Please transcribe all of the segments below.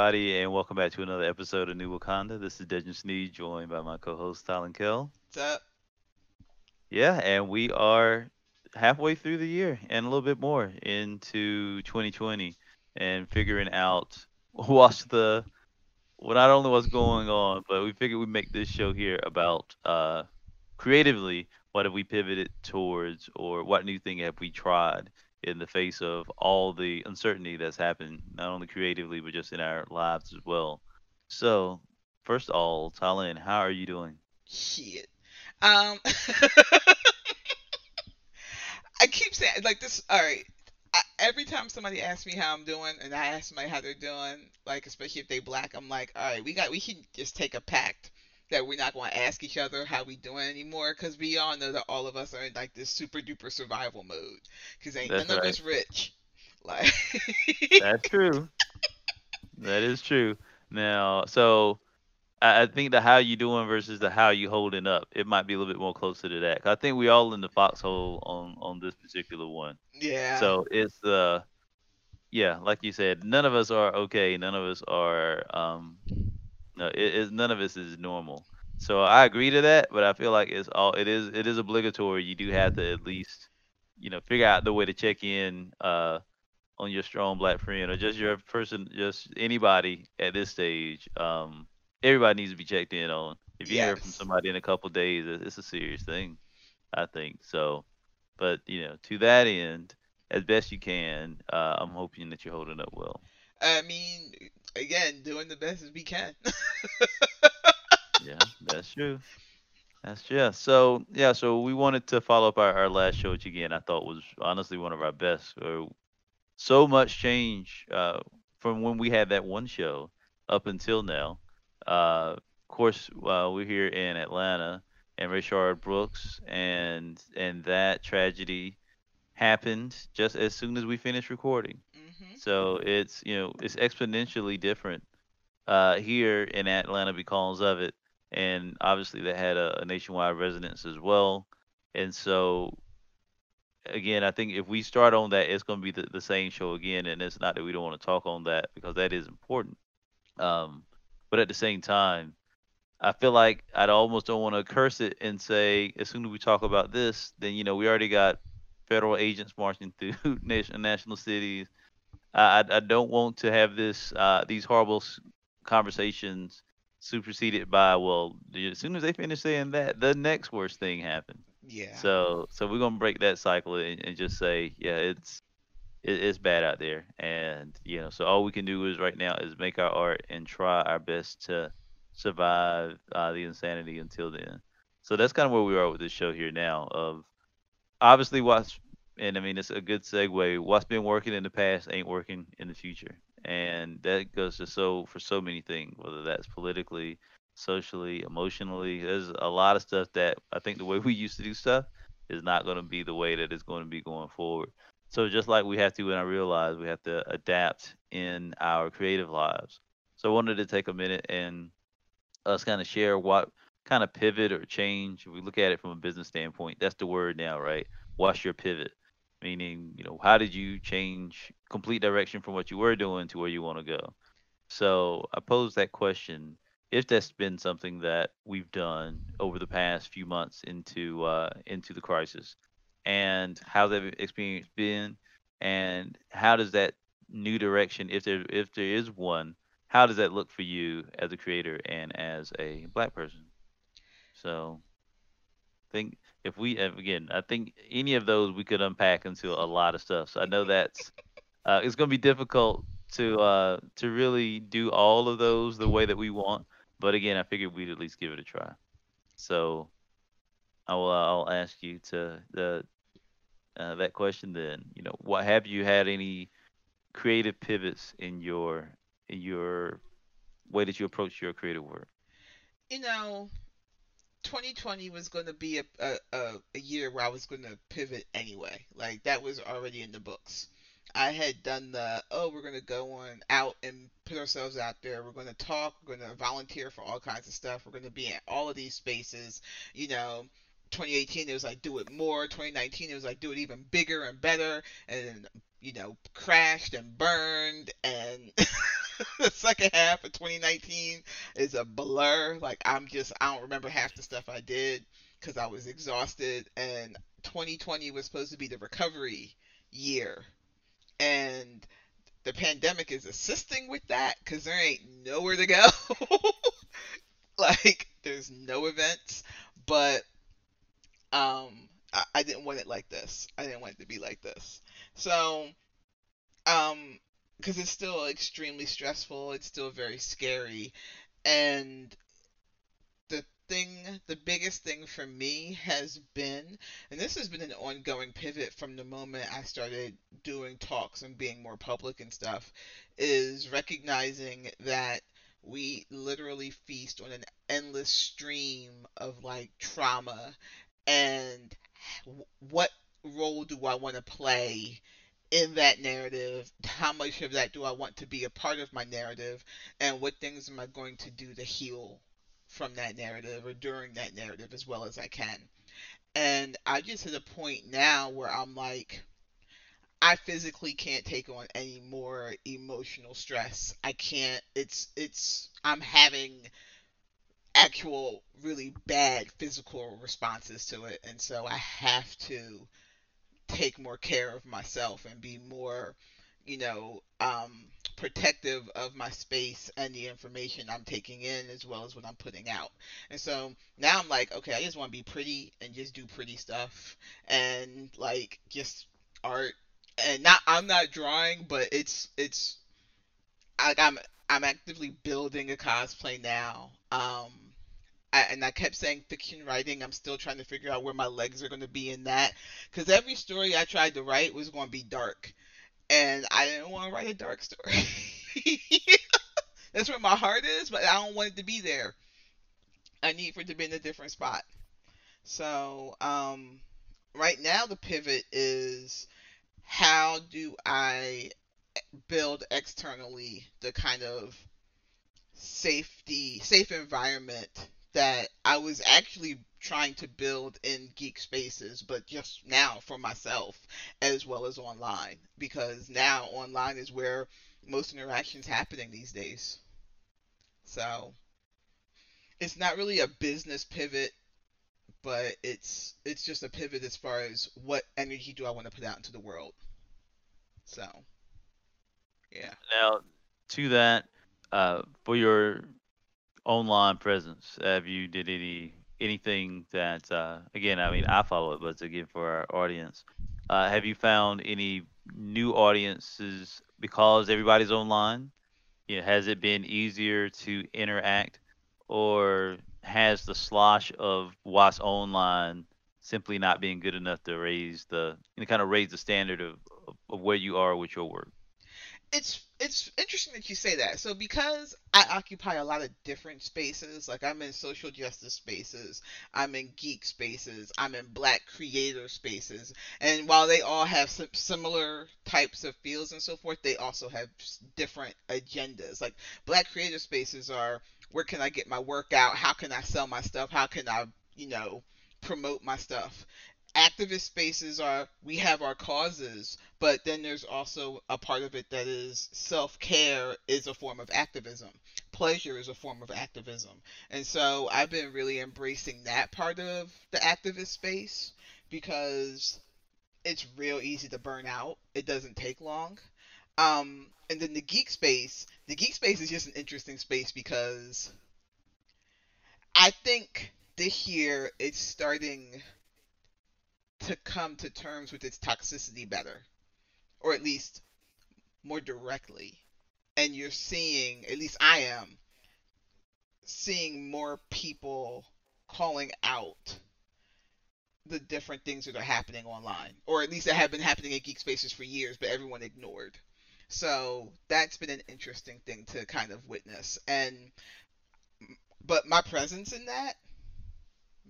everybody, and welcome back to another episode of New Wakanda. This is Dedren Snead, joined by my co-host Talon Kell. What's up? Yeah, and we are halfway through the year and a little bit more into 2020, and figuring out what's the well, not only what's going on, but we figured we'd make this show here about uh, creatively what have we pivoted towards, or what new thing have we tried in the face of all the uncertainty that's happened, not only creatively but just in our lives as well. So, first of all, Talon, how are you doing? Shit. Um, I keep saying like this. All right. I, every time somebody asks me how I'm doing, and I ask somebody how they're doing, like especially if they black, I'm like, all right, we got we can just take a pact that we're not going to ask each other how we doing anymore because we all know that all of us are in like this super duper survival mode because ain't That's none of us rich. Like That's true. that is true. Now, so I, I think the how you doing versus the how you holding up, it might be a little bit more closer to that. I think we all in the foxhole on on this particular one. yeah. So it's the yeah, like you said, none of us are okay. None of us are um no, it is none of us is normal. So I agree to that, but I feel like it's all it is it is obligatory. You do have to at least you know figure out the way to check in uh on your strong black friend or just your person, just anybody at this stage. Um, everybody needs to be checked in on. If you hear from somebody in a couple days, it- it's a serious thing. I think so. But you know, to that end, as best you can, uh, I'm hoping that you're holding up well. I mean, again, doing the best as we can. Yeah, that's true. That's. Yeah. So yeah, so we wanted to follow up our, our last show, which again I thought was honestly one of our best. So much change uh, from when we had that one show up until now. Uh, of course, uh, we're here in Atlanta, and Rayshard Brooks, and and that tragedy happened just as soon as we finished recording. Hmm So it's you know it's exponentially different uh, here in Atlanta because of it, and obviously that had a, a nationwide resonance as well. And so again, I think if we start on that, it's going to be the, the same show again, and it's not that we don't want to talk on that because that is important. Um, but at the same time, I feel like I'd almost don't want to curse it and say as soon as we talk about this, then you know we already got federal agents marching through nation, national cities. I, I don't want to have this uh, these horrible conversations superseded by well as soon as they finish saying that the next worst thing happened. Yeah. So so we're gonna break that cycle and, and just say yeah it's it, it's bad out there and you know so all we can do is right now is make our art and try our best to survive uh, the insanity until then. So that's kind of where we are with this show here now. Of obviously what's and I mean it's a good segue. What's been working in the past ain't working in the future, and that goes to so for so many things, whether that's politically, socially, emotionally. There's a lot of stuff that I think the way we used to do stuff is not going to be the way that it's going to be going forward. So just like we have to in our real lives, we have to adapt in our creative lives. So I wanted to take a minute and us kind of share what kind of pivot or change. If we look at it from a business standpoint, that's the word now, right? What's your pivot? Meaning, you know, how did you change complete direction from what you were doing to where you want to go? So I posed that question. If that's been something that we've done over the past few months into uh, into the crisis, and how that experience been, and how does that new direction, if there if there is one, how does that look for you as a creator and as a black person? So, think if we again, I think any of those we could unpack into a lot of stuff. So I know that's uh, it's going to be difficult to uh, to really do all of those the way that we want. But again, I figured we'd at least give it a try. So I will I'll ask you to the uh, that question then. You know, what have you had any creative pivots in your in your way that you approach your creative work? you know, 2020 was going to be a, a, a, year where I was going to pivot anyway. Like, that was already in the books. I had done the, oh, we're going to go on out and put ourselves out there. We're going to talk. We're going to volunteer for all kinds of stuff. We're going to be in all of these spaces. You know, 2018, it was like, do it more. 2019, it was like, do it even bigger and better. And, you know, crashed and burned and the second half of 2019 is a blur. Like I'm just I don't remember half the stuff I did because I was exhausted. And 2020 was supposed to be the recovery year, and the pandemic is assisting with that because there ain't nowhere to go. like there's no events, but um I, I didn't want it like this. I didn't want it to be like this. So um because it's still extremely stressful, it's still very scary and the thing the biggest thing for me has been and this has been an ongoing pivot from the moment I started doing talks and being more public and stuff is recognizing that we literally feast on an endless stream of like trauma and what role do I want to play in that narrative? How much of that do I want to be a part of my narrative? And what things am I going to do to heal from that narrative or during that narrative as well as I can? And I just hit a point now where I'm like, I physically can't take on any more emotional stress. I can't. It's it's I'm having actual really bad physical responses to it and so I have to take more care of myself and be more you know um protective of my space and the information I'm taking in as well as what I'm putting out. And so now I'm like, okay, I just want to be pretty and just do pretty stuff and like just art and not I'm not drawing, but it's it's like I'm I'm actively building a cosplay now. Um I, and I kept saying fiction writing. I'm still trying to figure out where my legs are going to be in that because every story I tried to write was going to be dark, and I didn't want to write a dark story. That's where my heart is, but I don't want it to be there. I need for it to be in a different spot. So, um, right now the pivot is how do I build externally the kind of safety, safe environment that I was actually trying to build in geek spaces, but just now for myself as well as online because now online is where most interactions happening these days. So it's not really a business pivot, but it's it's just a pivot as far as what energy do I want to put out into the world. So yeah. Now, to that, uh, for your online presence, have you did any anything that uh, again? I mean, I follow it, but again for our audience, uh, have you found any new audiences because everybody's online? You know, has it been easier to interact, or has the slosh of what's online simply not being good enough to raise the you know, kind of raise the standard of, of where you are with your work? It's it's interesting that you say that. So because I occupy a lot of different spaces, like I'm in social justice spaces, I'm in geek spaces, I'm in black creator spaces, and while they all have similar types of fields and so forth, they also have different agendas. Like black creator spaces are where can I get my work out? How can I sell my stuff? How can I, you know, promote my stuff? Activist spaces are we have our causes, but then there's also a part of it that is self care is a form of activism. Pleasure is a form of activism. And so I've been really embracing that part of the activist space because it's real easy to burn out. It doesn't take long. Um, and then the geek space, the geek space is just an interesting space because I think this year it's starting to come to terms with its toxicity better, or at least more directly. And you're seeing, at least I am, seeing more people calling out the different things that are happening online, or at least that have been happening in Geek Spaces for years, but everyone ignored. So that's been an interesting thing to kind of witness. And, but my presence in that,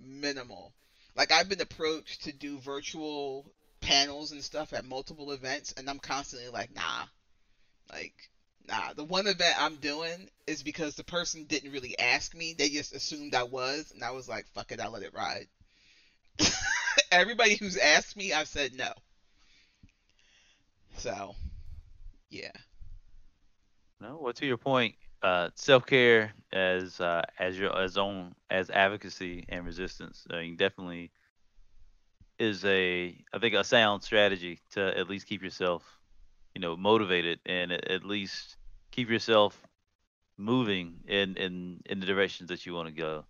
minimal like I've been approached to do virtual panels and stuff at multiple events, and I'm constantly like, nah, like nah. The one event I'm doing is because the person didn't really ask me; they just assumed I was, and I was like, fuck it, I let it ride. Everybody who's asked me, I've said no. So, yeah. No, well, to your point, uh, self care as uh, as your as own as advocacy and resistance, I mean, definitely is a I think a sound strategy to at least keep yourself, you know, motivated and at at least keep yourself moving in in in the directions that you want to go.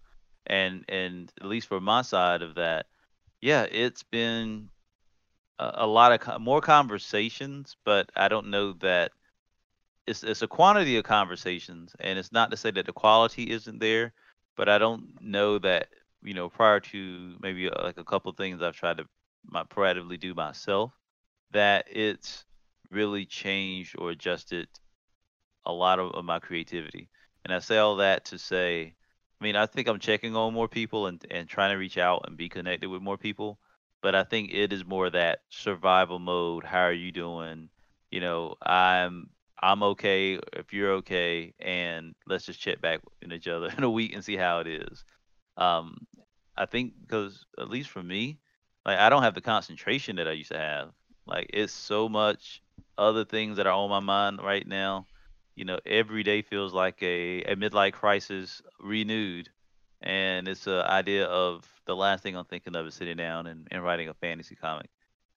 And and at least for my side of that, yeah, it's been a, a lot of co- more conversations, but I don't know that it's it's a quantity of conversations, and it's not to say that the quality isn't there, but I don't know that you know prior to maybe uh, like a couple things I've tried to my proactively do myself that it's really changed or adjusted a lot of, of my creativity. And I say all that to say, I mean, I think I'm checking on more people and and trying to reach out and be connected with more people, but I think it is more that survival mode. How are you doing? You know, I'm I'm okay if you're okay, and let's just check back in each other in a week and see how it is. Um, I think because at least for me, like I don't have the concentration that I used to have. Like it's so much other things that are on my mind right now. You know, every day feels like a, a midlife crisis renewed. And it's an idea of the last thing I'm thinking of is sitting down and, and writing a fantasy comic.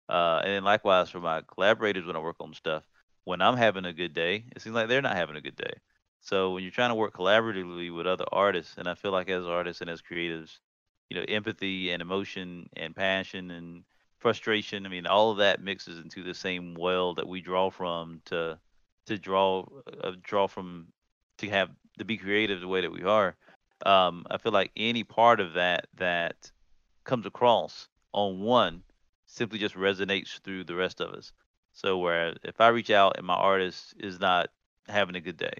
Uh, and likewise for my collaborators when I work on stuff, when I'm having a good day, it seems like they're not having a good day. So when you're trying to work collaboratively with other artists, and I feel like as artists and as creatives, you know, empathy and emotion and passion and frustration, I mean, all of that mixes into the same well that we draw from to to draw uh, draw from to have to be creative the way that we are. Um, I feel like any part of that that comes across on one simply just resonates through the rest of us. So where if I reach out and my artist is not having a good day,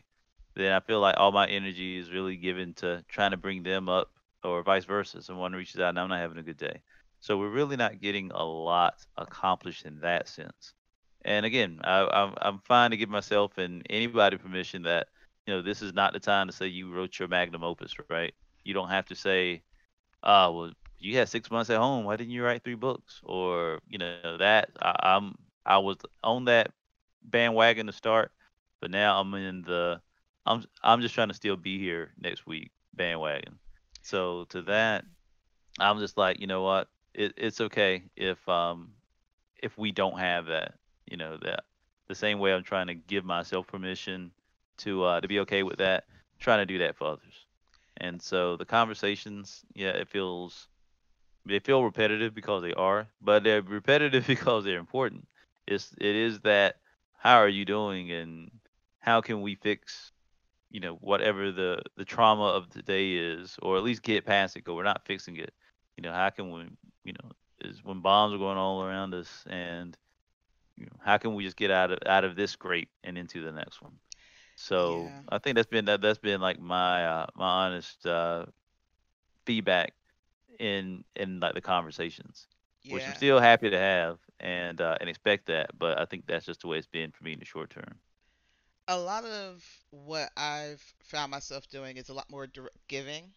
then I feel like all my energy is really given to trying to bring them up or vice versa. Someone reaches out and I'm not having a good day. So we're really not getting a lot accomplished in that sense. And again, I, I'm I'm fine to give myself and anybody permission that you know this is not the time to say you wrote your magnum opus, right? You don't have to say, "Ah, well, you had six months at home. Why didn't you write three books?" Or you know that I, I'm I was on that bandwagon to start, but now I'm in the I'm I'm just trying to still be here next week bandwagon. So to that, I'm just like, you know what? It, it's okay if um if we don't have that, you know, that the same way I'm trying to give myself permission to uh to be okay with that, trying to do that for others. And so the conversations, yeah, it feels they feel repetitive because they are, but they're repetitive because they're important. It's it is that how are you doing and how can we fix you know whatever the the trauma of the day is, or at least get past it. Because we're not fixing it. You know how can we you know is when bombs are going all around us and you know, how can we just get out of out of this scrape and into the next one? So Yeah. I think that's been that that's been like my uh, my honest uh, feedback in in like the conversations, which I'm still happy to have and uh, and expect that. But I think that's just the way it's been for me in the short term. A lot of what I've found myself doing is a lot more direct giving.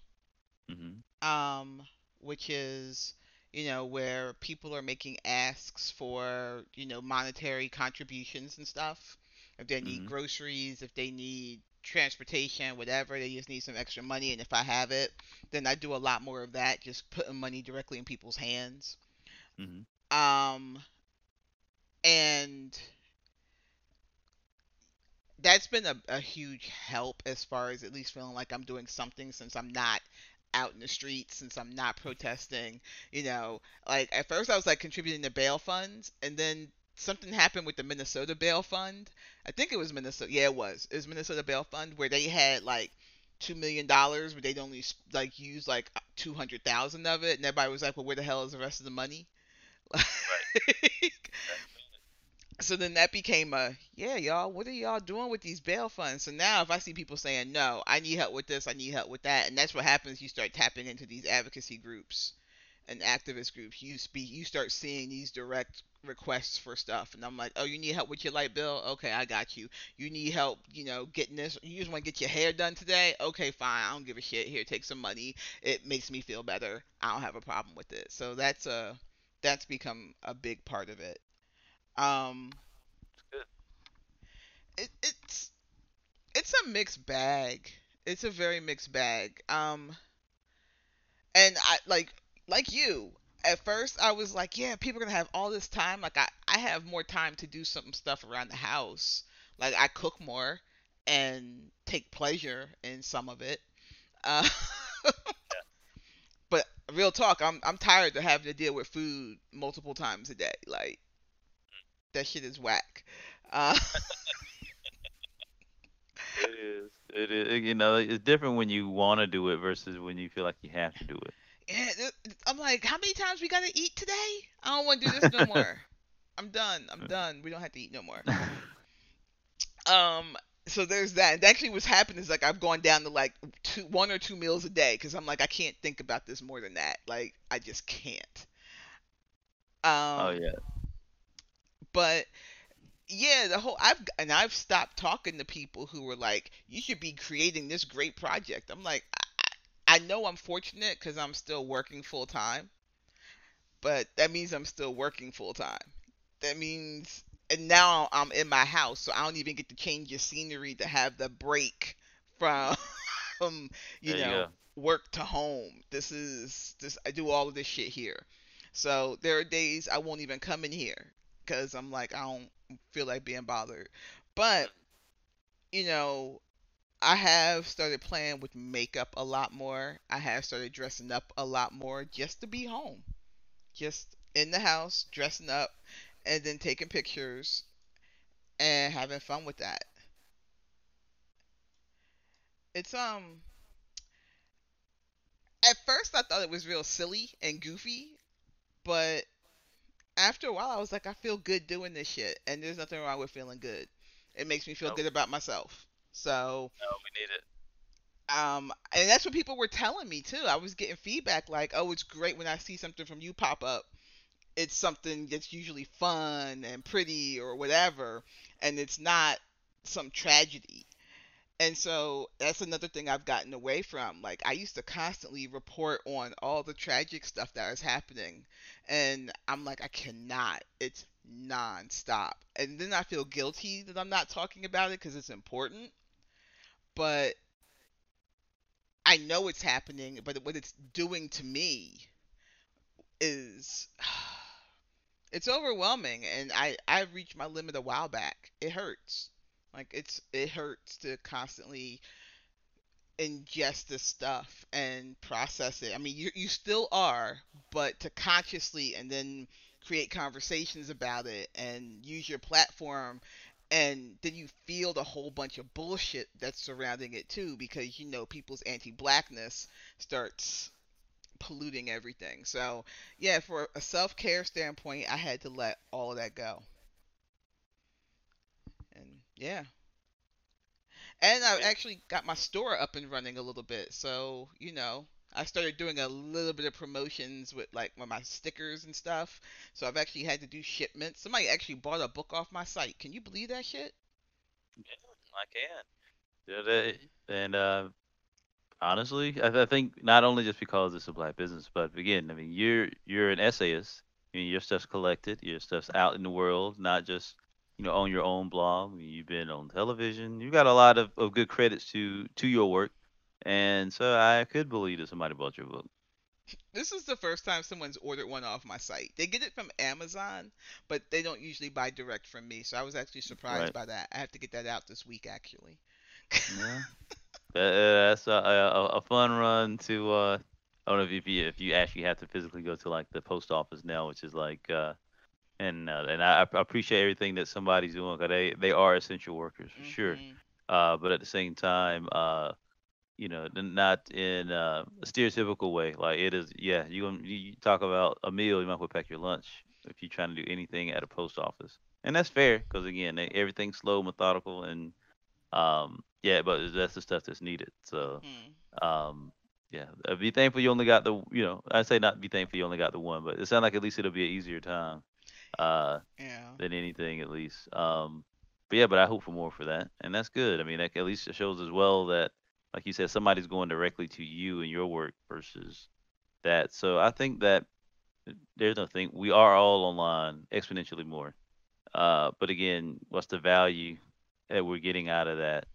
hmm Um, which is, you know, where people are making asks for, you know, monetary contributions and stuff. If they need hmm groceries, if they need transportation, whatever, they just need some extra money. And if I have it, then I do a lot more of that, just putting money directly in people's hands. hmm Um, and that's been a, a huge help as far as at least feeling like I'm doing something since I'm not out in the streets, since I'm not protesting. You know, like at first I was like contributing to bail funds, and then something happened with the Minnesota bail fund. I think it was Minnesota. Yeah, it was. It was Minnesota bail fund where they had like two million dollars, but they'd only like use like two hundred thousand of it, and everybody was like, "Well, where the hell is the rest of the money?" Right. So then that became a yeah y'all what are y'all doing with these bail funds? So now if i see people saying no i need help with this i need help with that and that's what happens you start tapping into these advocacy groups and activist groups. You speak you start seeing these direct requests for stuff and i'm like oh you need help with your light bill? Okay i got you. You need help you know getting this you just want to get your hair done today? Okay fine i don't give a shit. Here take some money. It makes me feel better. I don't have a problem with it. So that's a that's become a big part of it um It's good. it, it's it's a mixed bag. It's a very mixed bag. Um, and I like like you. At first, I was like, yeah, people are gonna have all this time. Like I, I have more time to do some stuff around the house. Like I cook more and take pleasure in some of it. Uh, but real talk, I'm I'm tired of having to deal with food multiple times a day. Like that shit is whack. Uh, It is. It is. You know, it's different when you want to do it versus when you feel like you have to do it. yeah, I'm like, how many times we gotta eat today? I don't want to do this no more. I'm done. I'm done. We don't have to eat no more. Um, so there's that. And actually, what's happened is like I've gone down to like two, one or two meals a day because I'm like I can't think about this more than that. Like I just can't. Um, oh yeah. But yeah, the whole I've and I've stopped talking to people who were like, you should be creating this great project. I'm like, I, I know I'm fortunate because I'm still working full time, but that means I'm still working full time. That means and now I'm in my house, so I don't even get to change the scenery to have the break from, from you There know go. work to home. This is this I do all of this shit here. So there are days I won't even come in here because I'm like I don't feel like being bothered. But you know, I have started playing with makeup a lot more. I have started dressing up a lot more just to be home. Just in the house, dressing up, and then taking pictures and having fun with that. It's um at first I thought it was real silly and goofy, but after a while I was like I feel good doing this shit and there's nothing wrong with feeling good. It makes me feel No. good about myself. So, No, we need it. um and that's what people were telling me too. I was getting feedback like, "Oh, it's great when I see something from you pop up." It's something that's usually fun and pretty or whatever, and it's not some tragedy. And so that's another thing I've gotten away from. Like I used to constantly report on all the tragic stuff that was happening, and I'm like, I cannot. It's nonstop. And then I feel guilty that I'm not talking about it because it's important. But I know it's happening, but what it's doing to me is it's overwhelming and I I reached my limit a while back. It hurts. Like it's it hurts to constantly ingest this stuff and process it. I mean, you you still are, but to consciously and then create conversations about it and use your platform and then you feel the whole bunch of bullshit that's surrounding it too because you know people's anti-blackness starts polluting everything. So, yeah, for a self-care standpoint, I had to let all of that go. Yeah. And I've actually got my store up and running a little bit. So, you know, I started doing a little bit of promotions with like with my stickers and stuff. So I've actually had to do shipments. Somebody actually bought a book off my site. Can you believe that shit? I can. Yeah, that- and uh, honestly, I, I think not only just because it's a black business, but again, I mean, you're you're an essayist. I mean, your stuff's collected, your stuff's out in the world, not just you know on your own blog. You've been on television. You got a lot of, of good credits to to your work, and so I could believe that somebody bought your book. This is the first time someone's ordered one off my site. They get it from Amazon, but they don't usually buy direct from me. So I was actually surprised Right. by that. I have to get that out this week actually. Yeah, uh, that's a, a, a fun run to. Uh, I don't know if you if you actually have to physically go to like the post office now, which is like. Uh, and uh, and I, I appreciate everything that somebody's doing because they they are essential workers for sure. Mhm. Uh, but at the same time, uh, you know, not in uh, a stereotypical way. Like it is, yeah. You you talk about a meal, you might as well pack your lunch if you're trying to do anything at a post office, and that's fair because again, they, everything's slow, methodical, and um, yeah. But that's the stuff that's needed. So Mhm. um, yeah, uh, be thankful you only got the you know I say not be thankful you only got the one, but it sounds like at least it'll be an easier time. Uh, Yeah. than anything at least. Um, but yeah, but I hope for more for that, and that's good. I mean, that at least it shows as well that, like you said, somebody's going directly to you and your work versus that. So I think that there's nothing. We are all online exponentially more. Uh, but again, what's the value that we're getting out of that?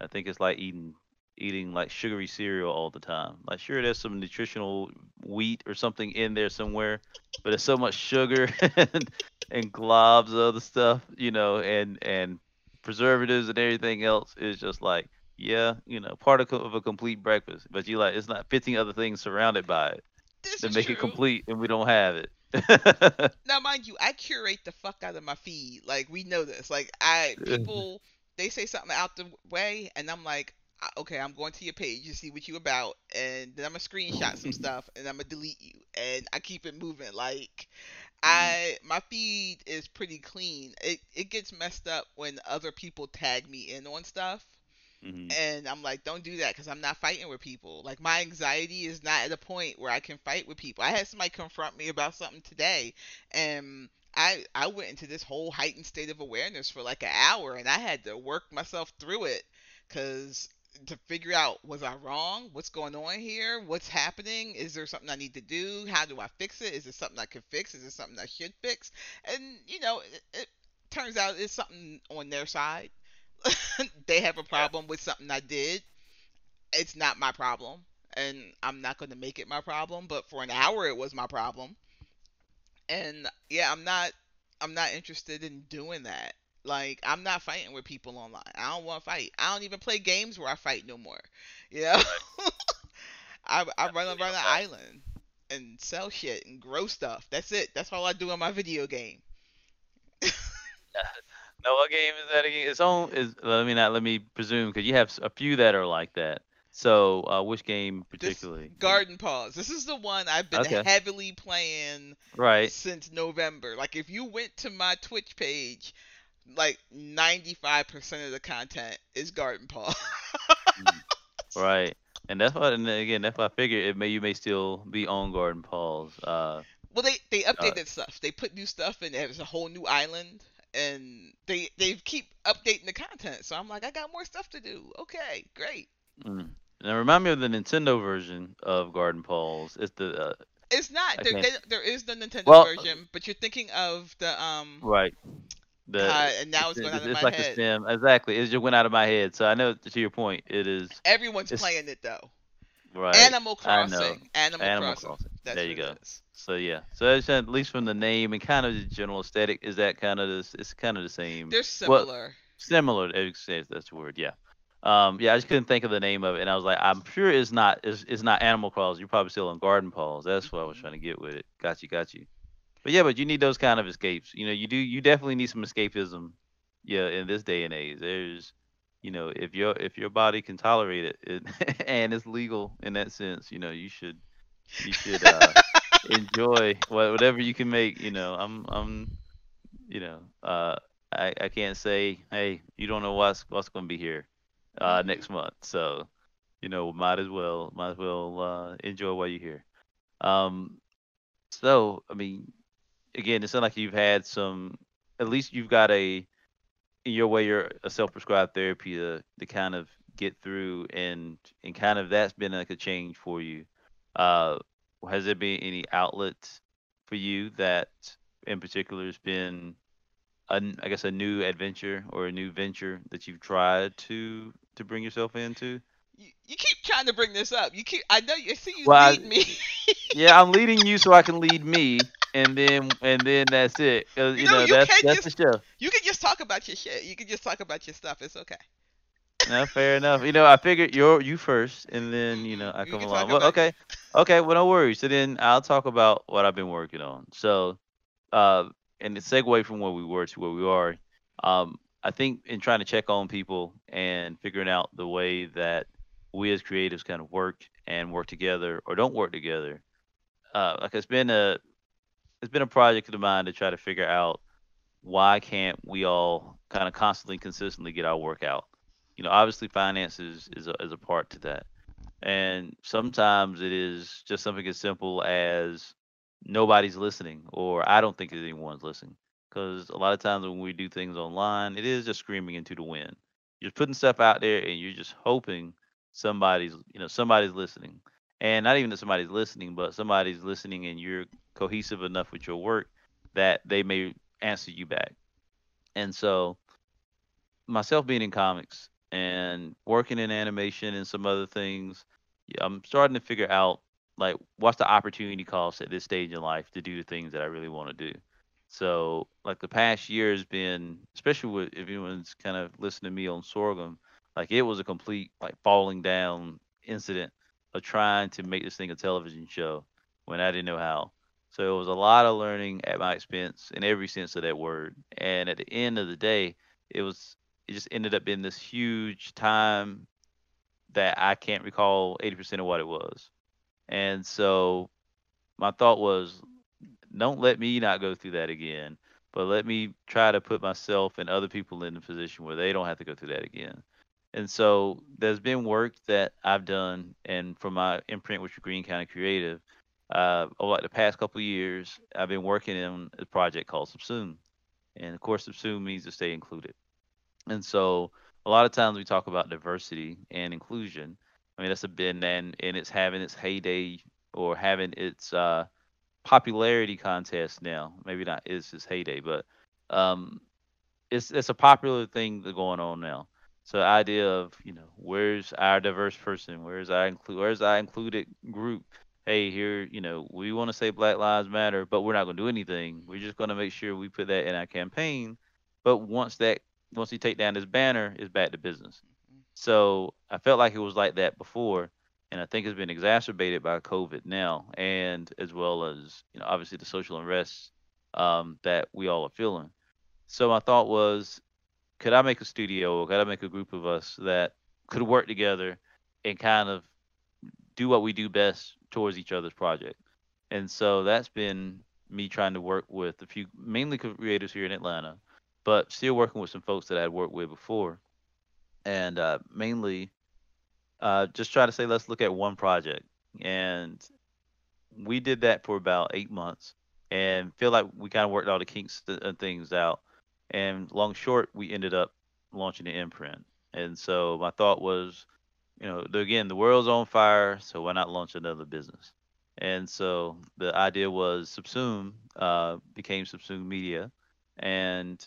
I think it's like eating eating like sugary cereal all the time. Like sure there's some nutritional wheat or something in there somewhere, but it's so much sugar and, and globs of other stuff, you know, and and preservatives and everything else is just like yeah, you know, part of, of a complete breakfast. But you like it's not 15 other things surrounded by it This to make true. it complete, and we don't have it. Now, mind you, I curate the fuck out of my feed. Like we know this. Like I people they say something out the way, and I'm like, "Ah, okay, I'm going to your page to see what you about, and then I'm gonna screenshot some stuff, and I'm gonna delete you, and I keep it moving. Like I my feed is pretty clean. It it gets messed up when other people tag me in on stuff. Mhm. And I'm like, don't do that because I'm not fighting with people. Like my anxiety is not at a point where I can fight with people. I had somebody confront me about something today, and I I went into this whole heightened state of awareness for like an hour, and I had to work myself through it because to figure out was I wrong? What's going on here? What's happening? Is there something I need to do? How do I fix it? Is it something I can fix? Is it something I should fix? And you know, it, it turns out it's something on their side. they have a problem with something I did. It's not my problem, and I'm not going to make it my problem. But for an hour, it was my problem. And yeah, I'm not. I'm not interested in doing that. Like I'm not fighting with people online. I don't want to fight. I don't even play games where I fight no more. You know, I I run around the island and sell shit and grow stuff. That's it. That's all I do in my video game. No, what game is that again? It's on. Is let me not let me presume because you have a few that are like that. So, uh, which game This particularly? Garden Paws. This is the one I've been Okay. heavily playing Right. since November. Like if you went to my Twitch page, like 95% of the content is Garden Paw. Right. And that's why, and again, that's why I figured it may you may still be on Garden Paws. Uh, well, they they updated stuff. They put new stuff in. There's a whole new island, and they they keep updating the content. So I'm like, I got more stuff to do. Okay, great. mm. Now remind me of the Nintendo version of Garden Paws. It's the uh, It's not there. They, there is the Nintendo Well- version, but you're thinking of the um. right. The uh, and now it's it's, going out of it's my like head. a sim. Exactly. It just went out of my head. So I know to your point, it is Everyone's playing it though. right. Animal. Crossing. Animal, Animal Crossing. Crossing. That's There you go. So yeah, so it's at least from the name and kind of the general aesthetic, is that kind of this? It's kind of the same. They're Well, similar. similar. That's the word. Yeah. Um. Yeah. I just couldn't think of the name of it, and I was like, I'm sure it's not. It's, it's not Animal Crossing. You're probably still on Garden Paws. That's what I was Mhm. trying to get with it. Got you. Got you. But yeah, but you need those kind of escapes. You know, you do. You definitely need some escapism. Yeah. In this day and age, there's. You know, if your if your body can tolerate it, it and it's legal in that sense, you know, you should you should uh, enjoy whatever you can make. You know, I'm I'm you know uh I I can't say hey you don't know what's what's gonna be here uh Mhm. next month, so you know might as well might as well uh enjoy while you're here. Um, so I mean, again, it sounds like you've had some. At least you've got a in your way you're a self-prescribed therapy to to kind of get through and and kind of that's been like a change for you. Uh, has there been any outlet for you that in particular has been a, I guess a new adventure or a new venture that you've tried to to bring yourself into? You, you keep trying to bring this up. You keep. I know. You I see you Well, I- lead me. Yeah, I'm leading you so I can lead me, and then and then that's it. 'Cause, You you know, know, you that's that's just- the show. you can just talk about your shit. You can just talk about your stuff. It's okay. No, fair enough. You know, I figured you're you first, and then you know I You come along. Well, okay, okay. Well, no worries. So then I'll talk about what I've been working on. So, uh, and the segue from where we were to where we are, um, I think in trying to check on people and figuring out the way that we as creatives kind of work and work together or don't work together, uh, like it's been a it's been a project of mine to try to figure out why can't we all kind of constantly consistently get our work out. You know obviously finances is a, is a part to that. And sometimes it is just something as simple as nobody's listening or i don't think anyone's listening. Because a lot of times when we do things online it is just screaming into the wind. You're putting stuff out there and you're just hoping somebody's you know somebody's listening. And not even that somebody's listening but somebody's listening and you're cohesive enough with your work that they may answer you back and so myself being in comics and working in animation and some other things, I'm starting to figure out like what's the opportunity cost at this stage in life to do the things that I really want to do. So like the past year has been, especially with if anyone's kind of listening to me on sorghum, like it was a complete like falling down incident of trying to make this thing a television show when I didn't know how. So it was a lot of learning at my expense in every sense of that word. And at the end of the day, it was it just ended up being this huge time that I can't recall 80% of what it was. And so my thought was, don't let me not go through that again, but let me try to put myself and other people in a position where they don't have to go through that again. And so there's been work that I've done, and from my imprint, which is Green County Creative, uh, over like the past couple years, I've been working on a project called Subsume. And of course, Subsume means to stay included. And so a lot of times we talk about diversity and inclusion. I mean, that's a been and and it's having its heyday or having its uh, popularity contest now. Maybe not is its heyday, but um, it's it's a popular thing that's going on now. So the idea of you know where's our diverse person, where's our include, where's our included group? Hey, here you know we want to say Black Lives Matter, but we're not going to do anything. We're just going to make sure we put that in our campaign. But once that once you take down this banner, it's back to business. So I felt like it was like that before, and I think it's been exacerbated by COVID now, and as well as you know obviously the social unrest um, that we all are feeling. So my thought was, could I make a studio, or could I make a group of us that could work together and kind of do what we do best towards each other's project? And so that's been me trying to work with a few mainly creators here in Atlanta but still working with some folks that I'd worked with before, and uh, mainly uh, just try to say let's look at one project, and we did that for about eight months, and feel like we kind of worked all the kinks and uh, things out, and long short we ended up launching the imprint, and so my thought was, you know, again the world's on fire, so why not launch another business? And so the idea was Subsume uh, became Subsume Media, and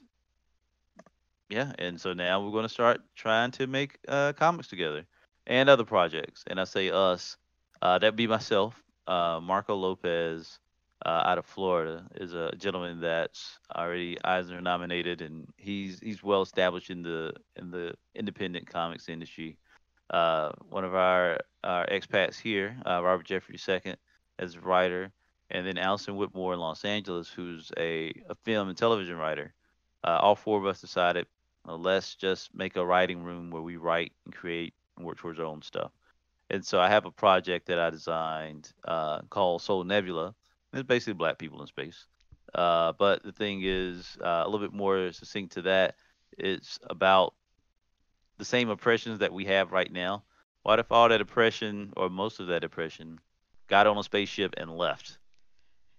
yeah, and so now we're going to start trying to make uh, comics together and other projects. And I say us, uh, that'd be myself, uh, Marco Lopez, uh, out of Florida, is a gentleman that's already Eisner nominated, and he's he's well established in the in the independent comics industry. Uh, one of our our expats here, uh, Robert Jeffrey II, as a writer, and then Allison Whitmore in Los Angeles, who's a, a film and television writer. Uh, all four of us decided uh, let's just make a writing room where we write and create and work towards our own stuff. And so I have a project that I designed uh, called Soul Nebula. It's basically black people in space. Uh, but the thing is, a little bit more succinct to that, it's about the same oppressions that we have right now. What if all that oppression, or most of that oppression, got on a spaceship and left?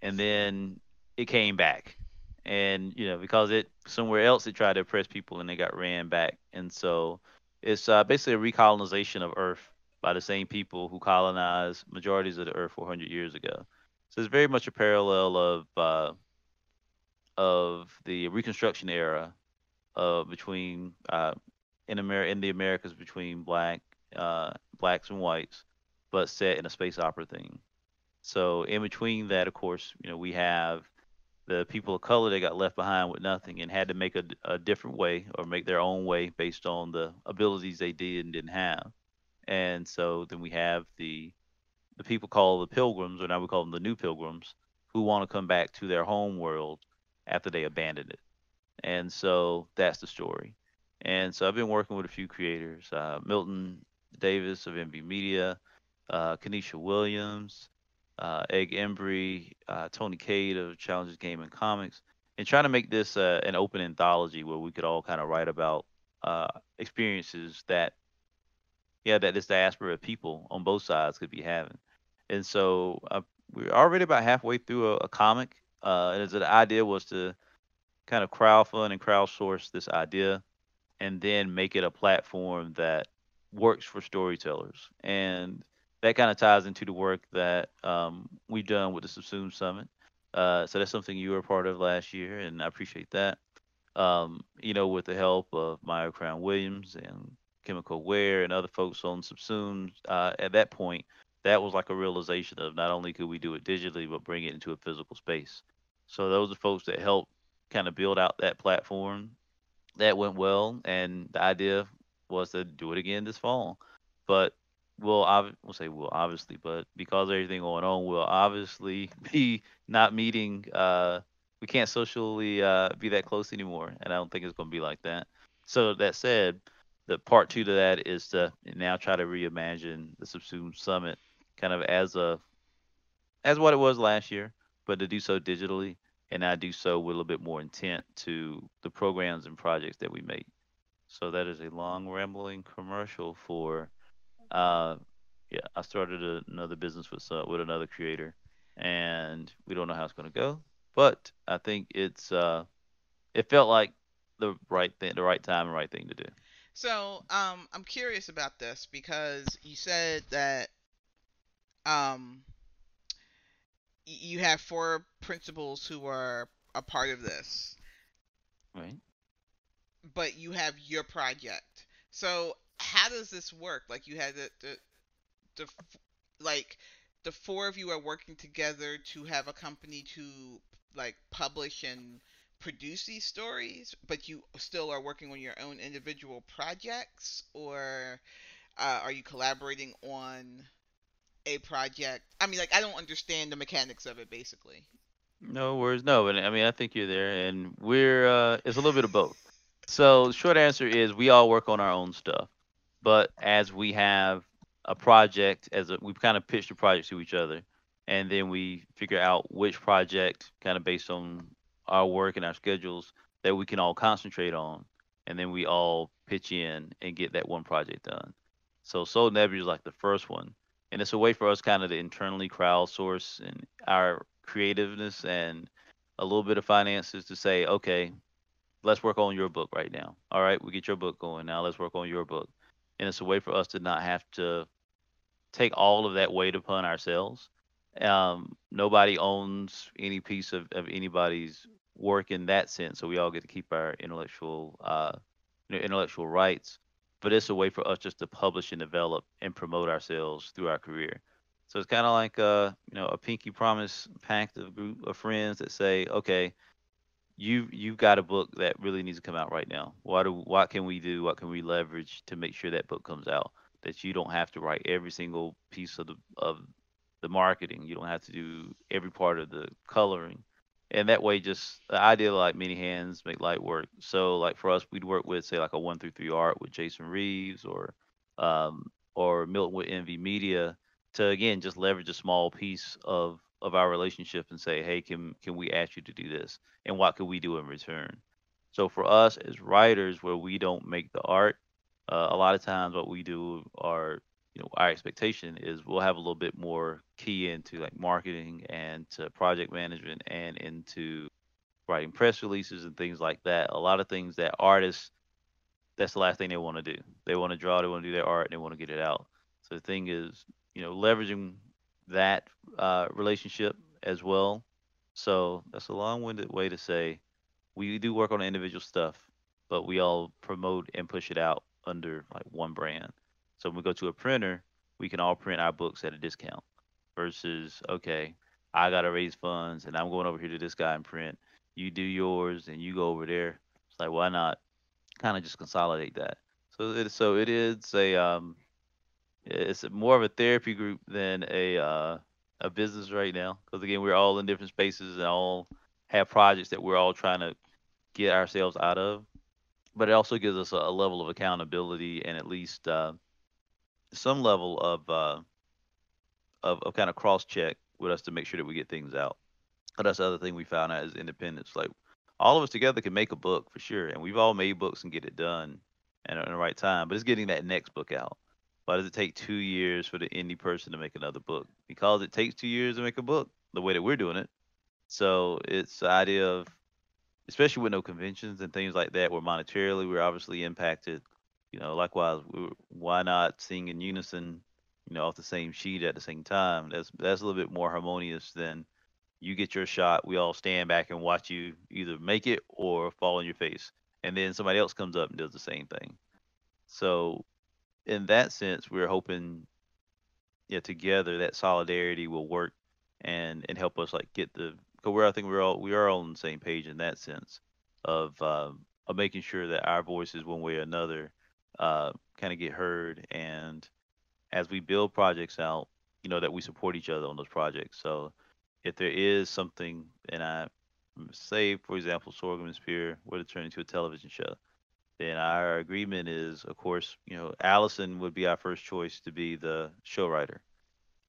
And then it came back and you know because it somewhere else it tried to oppress people and they got ran back and so it's uh, basically a recolonization of earth by the same people who colonized majorities of the earth 400 years ago so it's very much a parallel of uh, of the reconstruction era uh, between uh, in America in the Americas between black uh, blacks and whites but set in a space opera thing so in between that of course you know we have the people of color that got left behind with nothing and had to make a, a different way or make their own way based on the abilities they did and didn't have. And so then we have the the people called the pilgrims, or now we call them the new pilgrims, who want to come back to their home world after they abandoned it. And so that's the story. And so I've been working with a few creators, uh, Milton Davis of MV Media, uh, Kanisha Williams, uh, Egg Embry, uh, Tony Cade of Challenges Game and Comics, and trying to make this uh, an open anthology where we could all kind of write about uh, experiences that, yeah, that this diaspora of people on both sides could be having. And so uh, we're already about halfway through a, a comic. And the idea was to kind of crowdfund and crowdsource this idea and then make it a platform that works for storytellers. And that kind of ties into the work that um, we've done with the Subsume Summit. Uh, so that's something you were part of last year, and I appreciate that. Um, you know, with the help of Maia Crown Williams and Chemical Aware and other folks on Subsume, uh, at that point, that was like a realization of not only could we do it digitally, but bring it into a physical space. So those are folks that helped kind of build out that platform. That went well, and the idea was to do it again this fall. But we'll, ob- we'll say we'll obviously, but because of everything going on, we'll obviously be not meeting. Uh, we can't socially uh, be that close anymore, and I don't think it's going to be like that. So that said, the part two to that is to now try to reimagine the Subsume Summit kind of as a as what it was last year, but to do so digitally and I do so with a little bit more intent to the programs and projects that we make. So that is a long rambling commercial for uh yeah, I started a, another business with uh, with another creator and we don't know how it's going to go, but I think it's uh it felt like the right thing, the right time and right thing to do. So, um, I'm curious about this because you said that um, you have four principals who are a part of this, Right? but you have your project. So, how does this work? Like, you had the, the, the like, the four of you are working together to have a company to like publish and produce these stories, but you still are working on your own individual projects, or uh, are you collaborating on a project? I mean, like, I don't understand the mechanics of it, basically. No worries. No, but I mean, I think you're there, and we're uh, it's a little bit of both. So, short answer is we all work on our own stuff, but as we have a project, as a, we've kind of pitched the project to each other, and then we figure out which project, kind of based on our work and our schedules, that we can all concentrate on, and then we all pitch in and get that one project done. So, Soul Nebula is like the first one, and it's a way for us kind of to internally crowdsource and our creativeness and a little bit of finances to say, okay, let's work on your book right now. All right, we get your book going now. Let's work on your book. And it's a way for us to not have to take all of that weight upon ourselves. Um, nobody owns any piece of, of anybody's work in that sense, so we all get to keep our intellectual uh, intellectual rights. But it's a way for us just to publish and develop and promote ourselves through our career. So it's kind of like uh, you know a pinky promise pact of group of friends that say, okay, you you've got a book that really needs to come out right now. What do what can we do? What can we leverage to make sure that book comes out? That you don't have to write every single piece of the of the marketing. You don't have to do every part of the coloring. And that way, just the idea like many hands make light work. So, like for us, we'd work with say like a one through three art with Jason Reeves or um, or Milton with MV Media to again just leverage a small piece of of our relationship and say, hey, can can we ask you to do this, and what could we do in return? So for us as writers, where we don't make the art, uh, a lot of times what we do are you know our expectation is we'll have a little bit more key into like marketing and to project management and into writing press releases and things like that. A lot of things that artists that's the last thing they want to do. They want to draw, they want to do their art, and they want to get it out. So the thing is, you know, leveraging that uh, relationship as well. So that's a long-winded way to say we do work on individual stuff, but we all promote and push it out under like one brand. So when we go to a printer, we can all print our books at a discount versus okay, I gotta raise funds and I'm going over here to this guy and print. You do yours and you go over there. It's like why not kind of just consolidate that. So it so it is a um it's more of a therapy group than a uh, a business right now because again we're all in different spaces and all have projects that we're all trying to get ourselves out of. But it also gives us a, a level of accountability and at least uh, some level of uh, of, of kind of cross check with us to make sure that we get things out. But that's the other thing we found out is independence. Like all of us together can make a book for sure, and we've all made books and get it done and in the right time. But it's getting that next book out. Why does it take two years for the indie person to make another book? Because it takes two years to make a book, the way that we're doing it. So it's the idea of, especially with no conventions and things like that, where monetarily we're obviously impacted. You know, likewise, why not sing in unison? You know, off the same sheet at the same time. That's that's a little bit more harmonious than you get your shot. We all stand back and watch you either make it or fall on your face, and then somebody else comes up and does the same thing. So in that sense, we're hoping, yeah, together that solidarity will work and and help us like get the. Cause we're I think we're all we are all on the same page in that sense of um, of making sure that our voices, one way or another, uh, kind of get heard, and as we build projects out, you know that we support each other on those projects. So if there is something, and I say, for example, Sorghum and Spear were to turn into a television show, then our agreement is, of course, you know, Allison would be our first choice to be the show writer.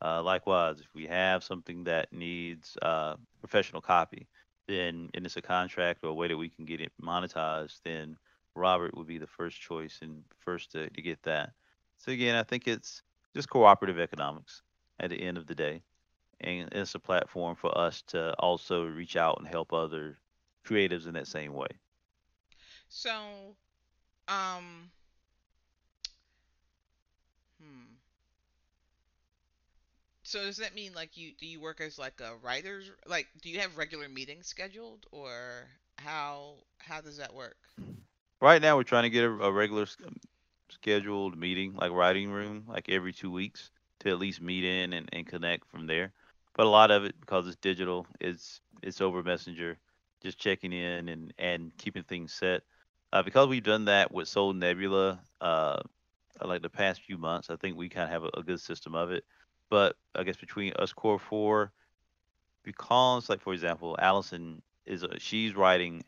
Uh, likewise, if we have something that needs uh, professional copy, then and it's a contract or a way that we can get it monetized, then Robert would be the first choice and first to, to get that. So again, I think it's just cooperative economics at the end of the day, and it's a platform for us to also reach out and help other creatives in that same way. So, um, hmm. So does that mean like you do you work as like a writer's like do you have regular meetings scheduled or how how does that work? Right now, we're trying to get a, a regular s- scheduled meeting, like writing room, like every two weeks to at least meet in and, and connect from there. But a lot of it, because it's digital, it's it's over Messenger, just checking in and and keeping things set. Uh, because we've done that with Soul Nebula, uh, like the past few months, I think we kind of have a, a good system of it. But I guess between us core four, because like for example, Allison is a, she's writing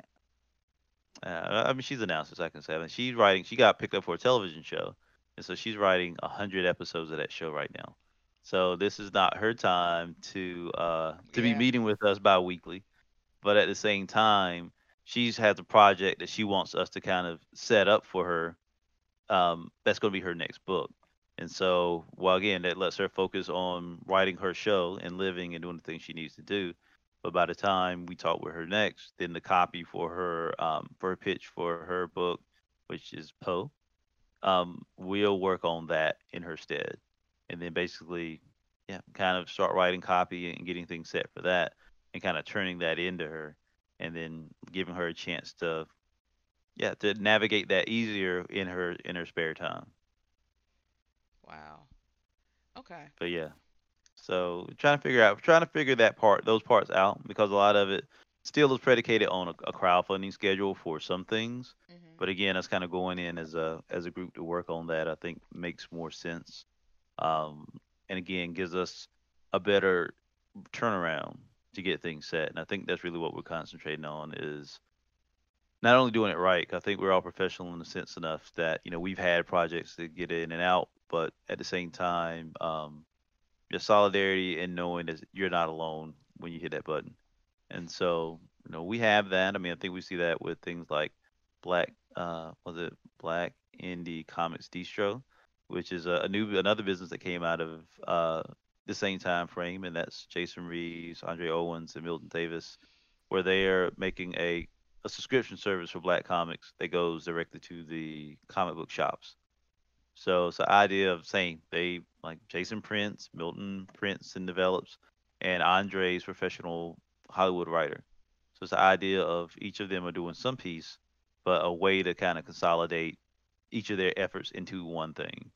uh, I mean, she's announced it, so I can say. I mean, she's writing. She got picked up for a television show, and so she's writing a hundred episodes of that show right now. So this is not her time to uh to be meeting with us bi-weekly, but at the same time, she's has a project that she wants us to kind of set up for her. Um, that's going to be her next book, and so well, again, that lets her focus on writing her show and living and doing the things she needs to do. But by the time we talk with her next, then the copy for her um, for a pitch for her book, which is Poe, um, we'll work on that in her stead, and then basically, yeah, kind of start writing copy and getting things set for that, and kind of turning that into her, and then giving her a chance to, yeah, to navigate that easier in her in her spare time. Wow. Okay. But yeah, So trying to figure out, trying to figure that part, those parts out, because a lot of it still is predicated on a, a crowdfunding schedule for some things. Mhm. But again, us kind of going in as a as a group to work on that, I think makes more sense. Um, and again, gives us a better turnaround to get things set. And I think that's really what we're concentrating on is not only doing it right. I think we're all professional in the sense enough that you know we've had projects to get in and out, but at the same time, um, your solidarity and knowing that you're not alone when you hit that button. And so, you know, we have that. I mean, I think we see that with things like Black, uh, was it Black Indie Comics Distro, which is a, a new another business that came out of uh, the same time frame, and that's Jason Reeves, Andre Owens, and Milton Davis, where they are making a a subscription service for Black comics that goes directly to the comic book shops. So it's the idea of saying they like Jason Prince, Milton Prince and develops, and Andre's professional Hollywood writer. So it's the idea of each of them are doing some piece, but a way to kind of consolidate each of their efforts into one thing.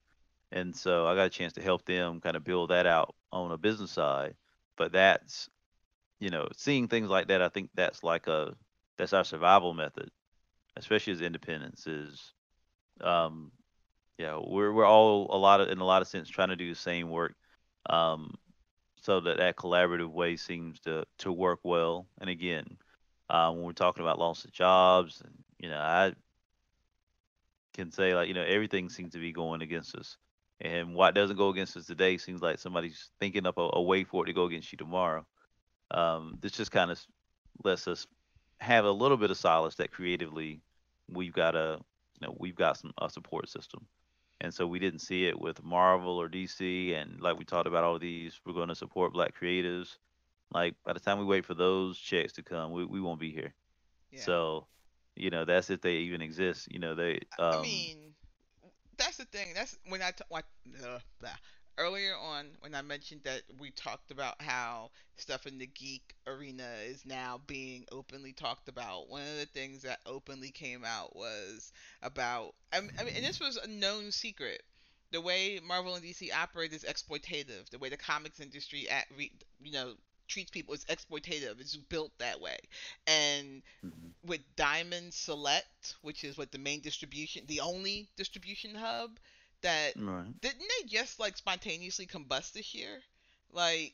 And so I got a chance to help them kind of build that out on a business side. But that's, you know, seeing things like that, I think that's like a that's our survival method, especially as independents is um yeah, we're we're all a lot of in a lot of sense trying to do the same work, um, so that that collaborative way seems to to work well. And again, uh, when we're talking about loss of jobs, and you know, I can say like you know everything seems to be going against us, and what doesn't go against us today seems like somebody's thinking up a, a way for it to go against you tomorrow. Um, this just kind of lets us have a little bit of solace that creatively we've got a you know we've got some a support system and so we didn't see it with Marvel or DC. And like we talked about all these, we're going to support black creatives. Like by the time we wait for those checks to come, we, we won't be here. Yeah. So, you know, that's if they even exist. You know, they I um mean, that's the thing. That's when I t- what uh. Earlier on when I mentioned that we talked about how stuff in the geek arena is now being openly talked about. One of the things that openly came out was about I mean, I mean and this was a known secret the way Marvel and DC operate is exploitative. The way the comics industry, at, you know, treats people is exploitative. It's built that way. And mm-hmm. with Diamond Select, which is what the main distribution, the only distribution hub that right. didn't they just like spontaneously combust this year? Like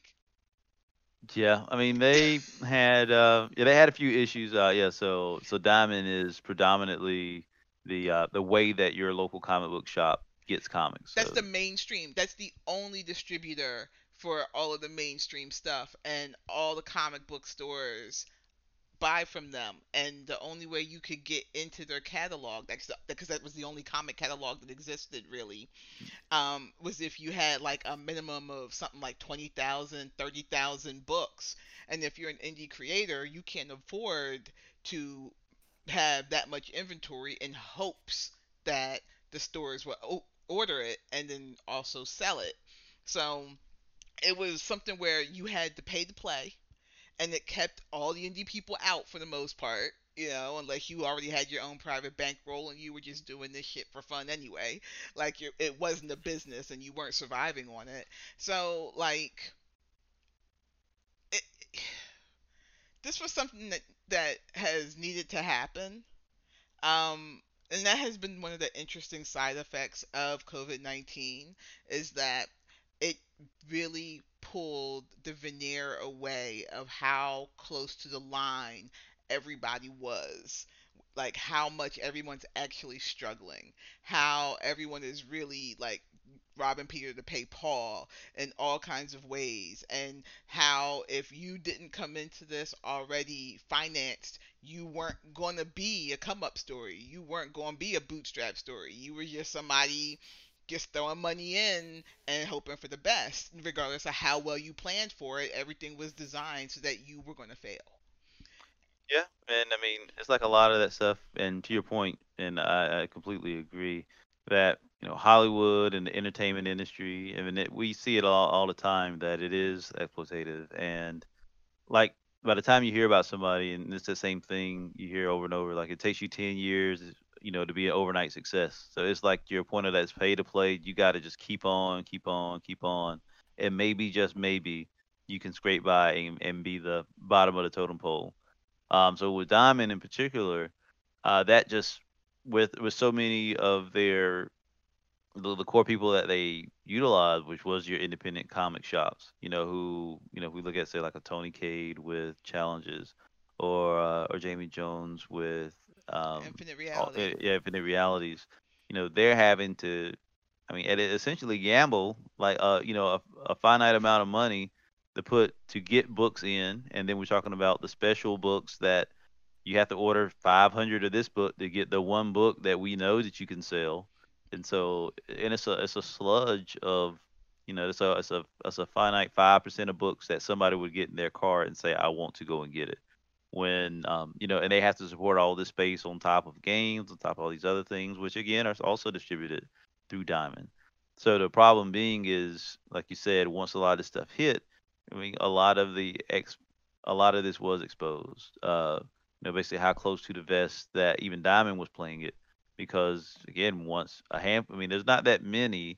yeah, I mean they had uh yeah, they had a few issues uh yeah, so so Diamond is predominantly the uh the way that your local comic book shop gets comics. That's so. the mainstream. That's the only distributor for all of the mainstream stuff and all the comic book stores buy from them and the only way you could get into their catalog that's because that was the only comic catalog that existed really um, was if you had like a minimum of something like 20,000 30,000 books. And if you're an indie creator you can't afford to have that much inventory in hopes that the stores will order it and then also sell it. So it was something where you had to pay to play, and it kept all the indie people out for the most part. You know, unless you already had your own private bankroll and you were just doing this shit for fun anyway. Like it wasn't a business and you weren't surviving on it. So like, it, this was something that that has needed to happen. Um, and that has been one of the interesting side effects of COVID 19 is that it really pulled the veneer away of how close to the line everybody was. Like how much everyone's actually struggling. How everyone is really like robbing peter to pay paul in all kinds of ways. And how if you didn't come into this already financed you weren't going to be a come up story. You weren't going to be a bootstrap story. You were just somebody just throwing money in and hoping for the best, regardless of how well you planned for it. Everything was designed so that you were going to fail. Yeah, and I mean, it's like a lot of that stuff. And to your point, and I, I completely agree that you know Hollywood and the entertainment industry. I mean, it, we see it all all the time that it is exploitative, and like by the time you hear about somebody, and it's the same thing you hear over and over. Like it takes you ten years, you know, to be an overnight success. So it's like your point of that's pay to play. You got to just keep on, keep on, keep on, and maybe just maybe you can scrape by and, and be the bottom of the totem pole. Um, so with Diamond in particular, uh, that just with with so many of their the, the core people that they utilized, which was your independent comic shops, you know, who you know, if we look at say like a Tony Cade with challenges, or uh, or Jamie Jones with um, infinite reality. yeah, infinite realities. You know, they're having to, I mean, essentially gamble like uh, you know, a, a finite amount of money to put to get books in, and then we're talking about the special books that you have to order 500 of this book to get the one book that we know that you can sell, and so and it's a it's a sludge of you know it's a it's a it's a finite five percent of books that somebody would get in their car and say I want to go and get it when um, you know, and they have to support all this space on top of games, on top of all these other things, which again are also distributed through Diamond. So the problem being is, like you said, once a lot of this stuff hit, I mean, a lot of the ex, a lot of this was exposed. Uh, you know, basically how close to the vest that even Diamond was playing it, because again, once a hand, I mean, there's not that many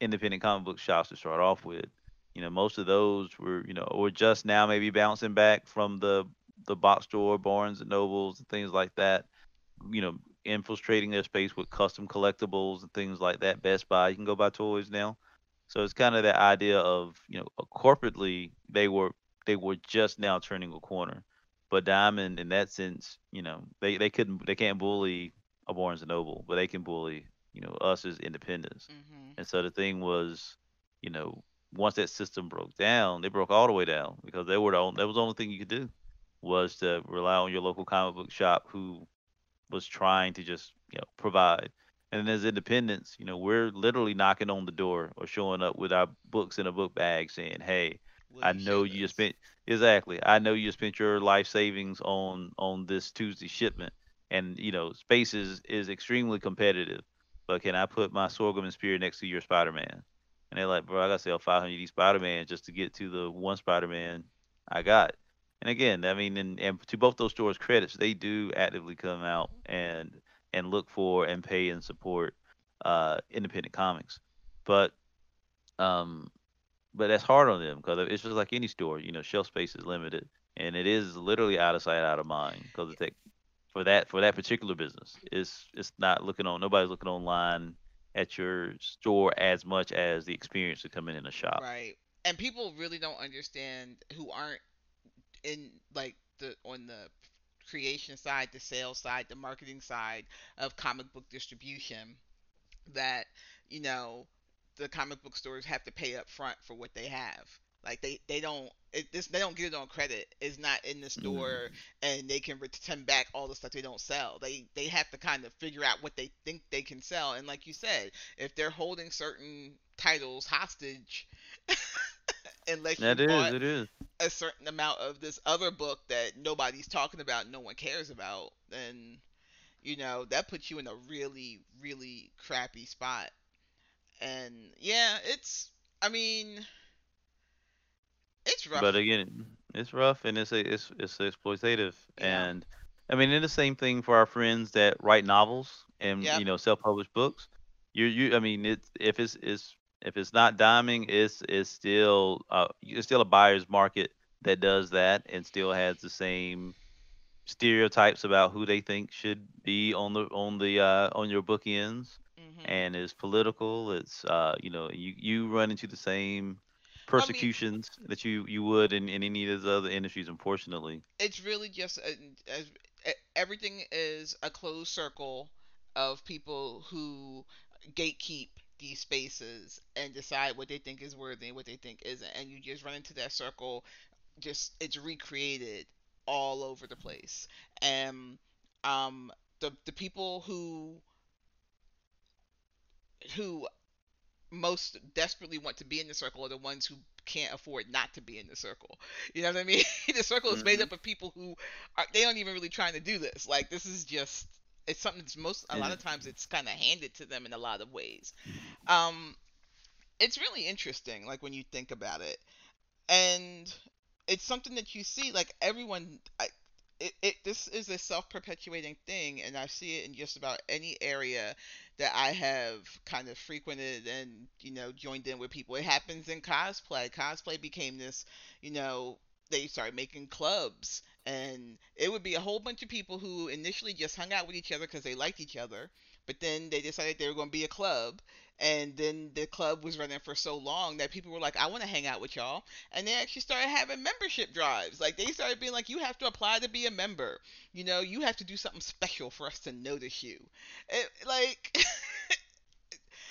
independent comic book shops to start off with. You know, most of those were, you know, were just now maybe bouncing back from the the box store, Barnes and Nobles, and things like that. You know, infiltrating their space with custom collectibles and things like that. Best Buy, you can go buy toys now. So it's kind of that idea of you know corporately they were they were just now turning a corner, but Diamond in that sense, you know, they they couldn't they can't bully a Barnes and Noble, but they can bully you know us as independents. Mm-hmm. And so the thing was, you know, once that system broke down, they broke all the way down because they were the only, that was the only thing you could do was to rely on your local comic book shop who was trying to just you know provide. And as independents, you know, we're literally knocking on the door or showing up with our books in a book bag saying, "Hey, Will I know you just spent exactly. I know you spent your life savings on on this Tuesday shipment, and you know, space is is extremely competitive. But can I put my sorghum and spear next to your Spider-Man?" And they're like, "Bro, I gotta sell 500 of these Spider-Man just to get to the one Spider-Man I got." And again, I mean, and, and to both those stores' credits, they do actively come out and and look for and pay and support uh, independent comics. but um, but that's hard on them because it's just like any store. You know, shelf space is limited, and it is literally out of sight, out of mind. Because that for that for that particular business, it's it's not looking on. Nobody's looking online at your store as much as the experience of coming in a shop. Right. And people really don't understand who aren't in like the on the creation side, the sales side, the marketing side of comic book distribution that, you know, the comic book stores have to pay up front for what they have. Like they they don't it, this they don't get it on credit. It's not in the store, mm. and they can return back all the stuff they don't sell. They they have to kind of figure out what they think they can sell. And like you said, if they're holding certain titles hostage, unless that you is, bought it is. A certain amount of this other book that nobody's talking about, no one cares about, then you know that puts you in a really really crappy spot. And yeah, it's I mean it's rough. But again, it's rough and it's a, it's it's exploitative Yeah. and I mean, it's the same thing for our friends that write novels and Yep. you know self-published books. You you I mean, it's if it's it's if it's not Diamond, it's it's still uh it's still a buyer's market that does that and still has the same stereotypes about who they think should be on the on the uh on your bookends Mhm. and it's political. It's uh you know you you run into the same I mean, persecutions that you you would in, in any of the other industries, unfortunately. it's really just a, as e- everything is a closed circle of people who gatekeep these spaces and decide what they think is worthy and what they think isn't and you just run into that circle just it's recreated all over the place and um the the people who who most desperately want to be in the circle are the ones who can't afford not to be in the circle. You know what I mean? the circle is made hmm up of people who are they aren't even really trying to do this. Like this is just it's something that's most a lot of times it's kind of handed to them in a lot of ways. Um it's really interesting like when you think about it. And it's something that you see like everyone I, it, it this is a self-perpetuating thing and i see it in just about any area that i have kind of frequented and you know joined in with people. It happens in cosplay. Cosplay became this you know they started making clubs and it would be a whole bunch of people who initially just hung out with each other because they liked each other but then they decided they were going to be a club and then the club was running for so long that people were like i want to hang out with y'all and they actually started having membership drives. Like they started being like, you have to apply to be a member. You know, you have to do something special for us to notice you. It, like,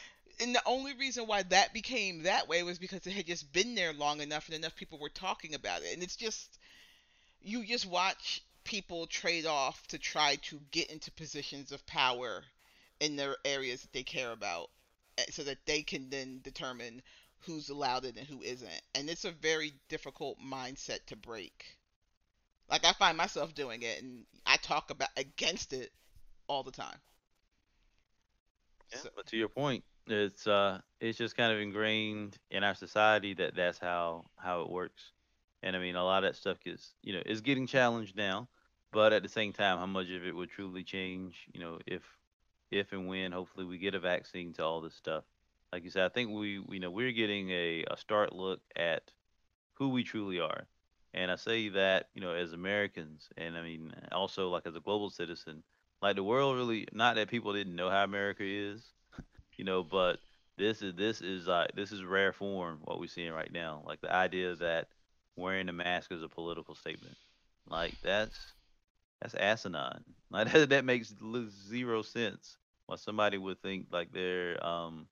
and the only reason why that became that way was because it had just been there long enough and enough people were talking about it. And it's just you just watch people trade off to try to get into positions of power in their areas that they care about eh, so that they can then determine who's allowed it and who isn't. And it's a very difficult mindset to break. Like I find myself doing it and I talk about against it all the time. yeah, So but to your point, it's uh it's just kind of ingrained in our society that that's how how it works. And I mean, a lot of that stuff is you know is getting challenged now, but at the same time, how much of it would truly change? You know, if if and when hopefully we get a vaccine to all this stuff. Like you said, I think we you know we're getting a, a start look at who we truly are. And I say that, you know, as Americans, and I mean, also like as a global citizen, like the world really, not that people didn't know how America is, you know, but this is this is uh this is rare form what we're seeing right now. Like the idea that wearing a mask is a political statement, like that's that's asinine. Like that, that makes zero sense. Why somebody would think like they're um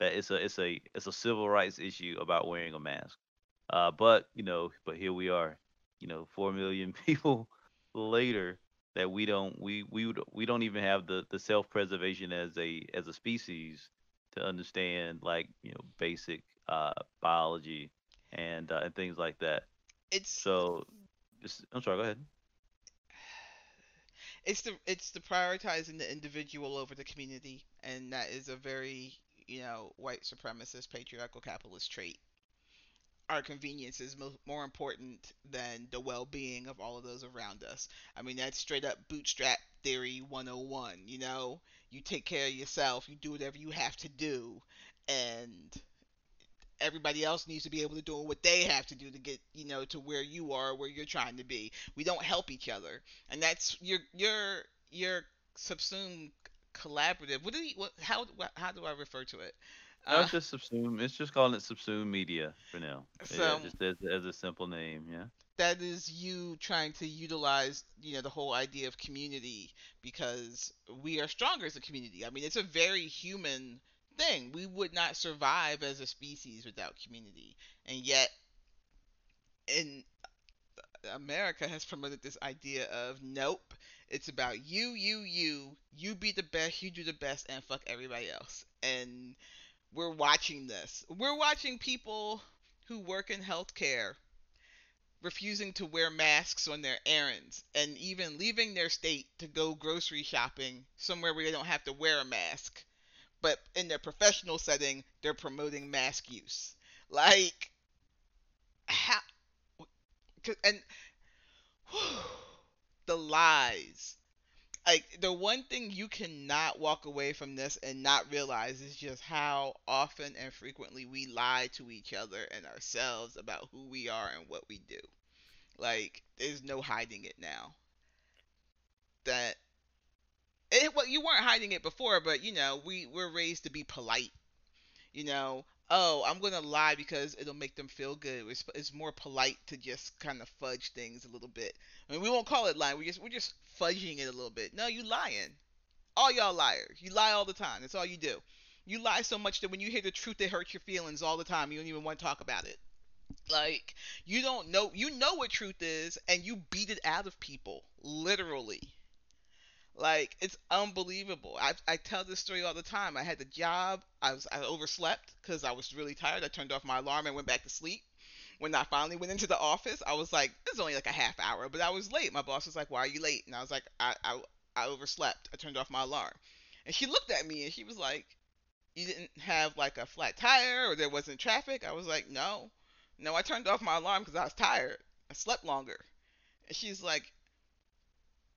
that it's a it's a it's a civil rights issue about wearing a mask. Uh, but you know, but here we are, you know, four million people later that we don't we we would- we don't even have the the self preservation as a as a species to understand like you know basic uh biology and uh, and things like that. it's So I'm sorry, go ahead. it's the it's the prioritizing the individual over the community and that is a very, you know, white supremacist patriarchal capitalist trait. our convenience is mo- more important than the well-being of all of those around us. I mean, that's straight up bootstrap theory 101, you know? You take care of yourself, you do whatever you have to do, and everybody else needs to be able to do what they have to do to get you know to where you are where you're trying to be we don't help each other and that's your your your subsumed collaborative what do you what how how do i refer to it No, it's uh, just subsume. It's just calling it subsume media for now. Yeah, just as, as a simple name. Yeah. that is you trying to utilize you know the whole idea of community because we are stronger as a community i mean it's a very human thing. We would not survive as a species without community. And yet in uh, america has promoted this idea of nope it's about you you you. You be the best you do the best and fuck everybody else. And we're watching this. We're watching people who work in healthcare refusing to wear masks on their errands and even leaving their state to go grocery shopping somewhere where they don't have to wear a mask. But in their professional setting, they're promoting mask use. Like, how? And the lies. Like, the one thing you cannot walk away from this and not realize is just how often and frequently we lie to each other and ourselves about who we are and what we do. Like, there's no hiding it now. That it, well, you weren't hiding it before, but you know, we we're raised to be polite. You know, oh, I'm gonna lie because it'll make them feel good. It's, it's more polite to just kind of fudge things a little bit. I mean, we won't call it lying. We just we're just fudging it a little bit. No, you lying. All y'all liars. You lie all the time. That's all you do. You lie so much that when you hear the truth, it hurts your feelings all the time. You don't even want to talk about it. Like you don't know you know what truth is and you beat it out of people literally. Like it's unbelievable. I I tell this story all the time. I had the job. I was I overslept cuz I was really tired. I turned off my alarm and went back to sleep. When I finally went into the office, I was like, "It's only like a half hour," but I was late. My boss was like, "Why are you late?" And I was like, "I I I overslept. I turned off my alarm." And she looked at me and she was like, "You didn't have like a flat tire or there wasn't traffic?" I was like, "No." No, I turned off my alarm because I was tired. I slept longer. And she's like,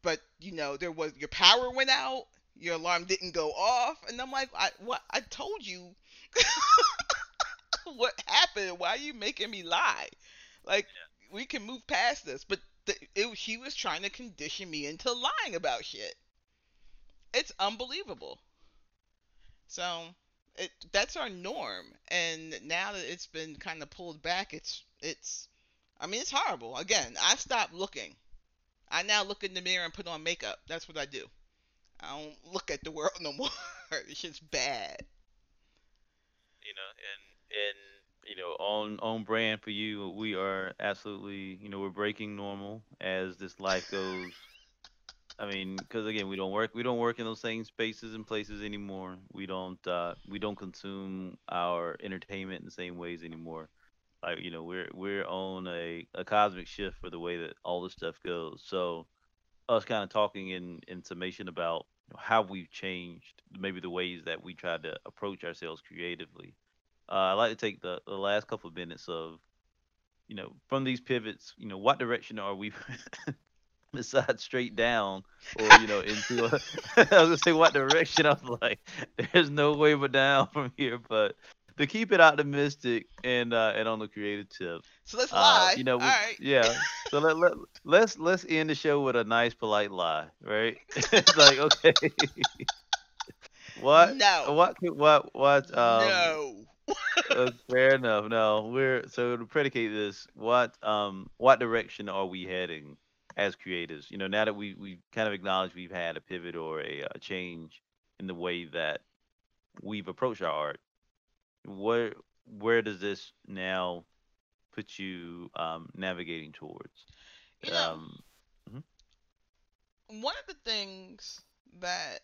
but you know, there was your power went out, your alarm didn't go off, and I'm like, I what? I told you what happened. Why are you making me lie? Like we can move past this, but the, it, she was trying to condition me into lying about shit. It's unbelievable. So it that's our norm and now that it's been kind of pulled back it's it's i mean it's horrible again i stopped looking i now look in the mirror and put on makeup. That's what i do. I don't look at the world no more. It's just bad. You know, and and you know, on on brand for you, we are absolutely, you know, we're breaking normal as this life goes. I mean, because again, we don't work we don't work in those same spaces and places anymore. We don't uh, we don't consume our entertainment in the same ways anymore. Like you know, we're we're on a, a cosmic shift for the way that all this stuff goes. So us kind of talking in in summation about you know, how we've changed, maybe the ways that we try to approach ourselves creatively. Uh, I'd like to take the, the last couple of minutes of you know from these pivots. You know, what direction are we decide straight down or you know into a I was gonna say what direction I was like there's no way but down from here but to keep it optimistic and uh and on the creative tip. So let's uh lie. you know we, right. yeah. So let, let let's let's end the show with a nice polite lie right? It's like okay. What no. what what what um no. uh, fair enough. No we're so to predicate this what um what direction are we heading as creators. You know, now that we we kind of acknowledge we've had a pivot or a, a change in the way that we've approached our art, where where does this now put you um, navigating towards? you know Um, mhm. one of the things that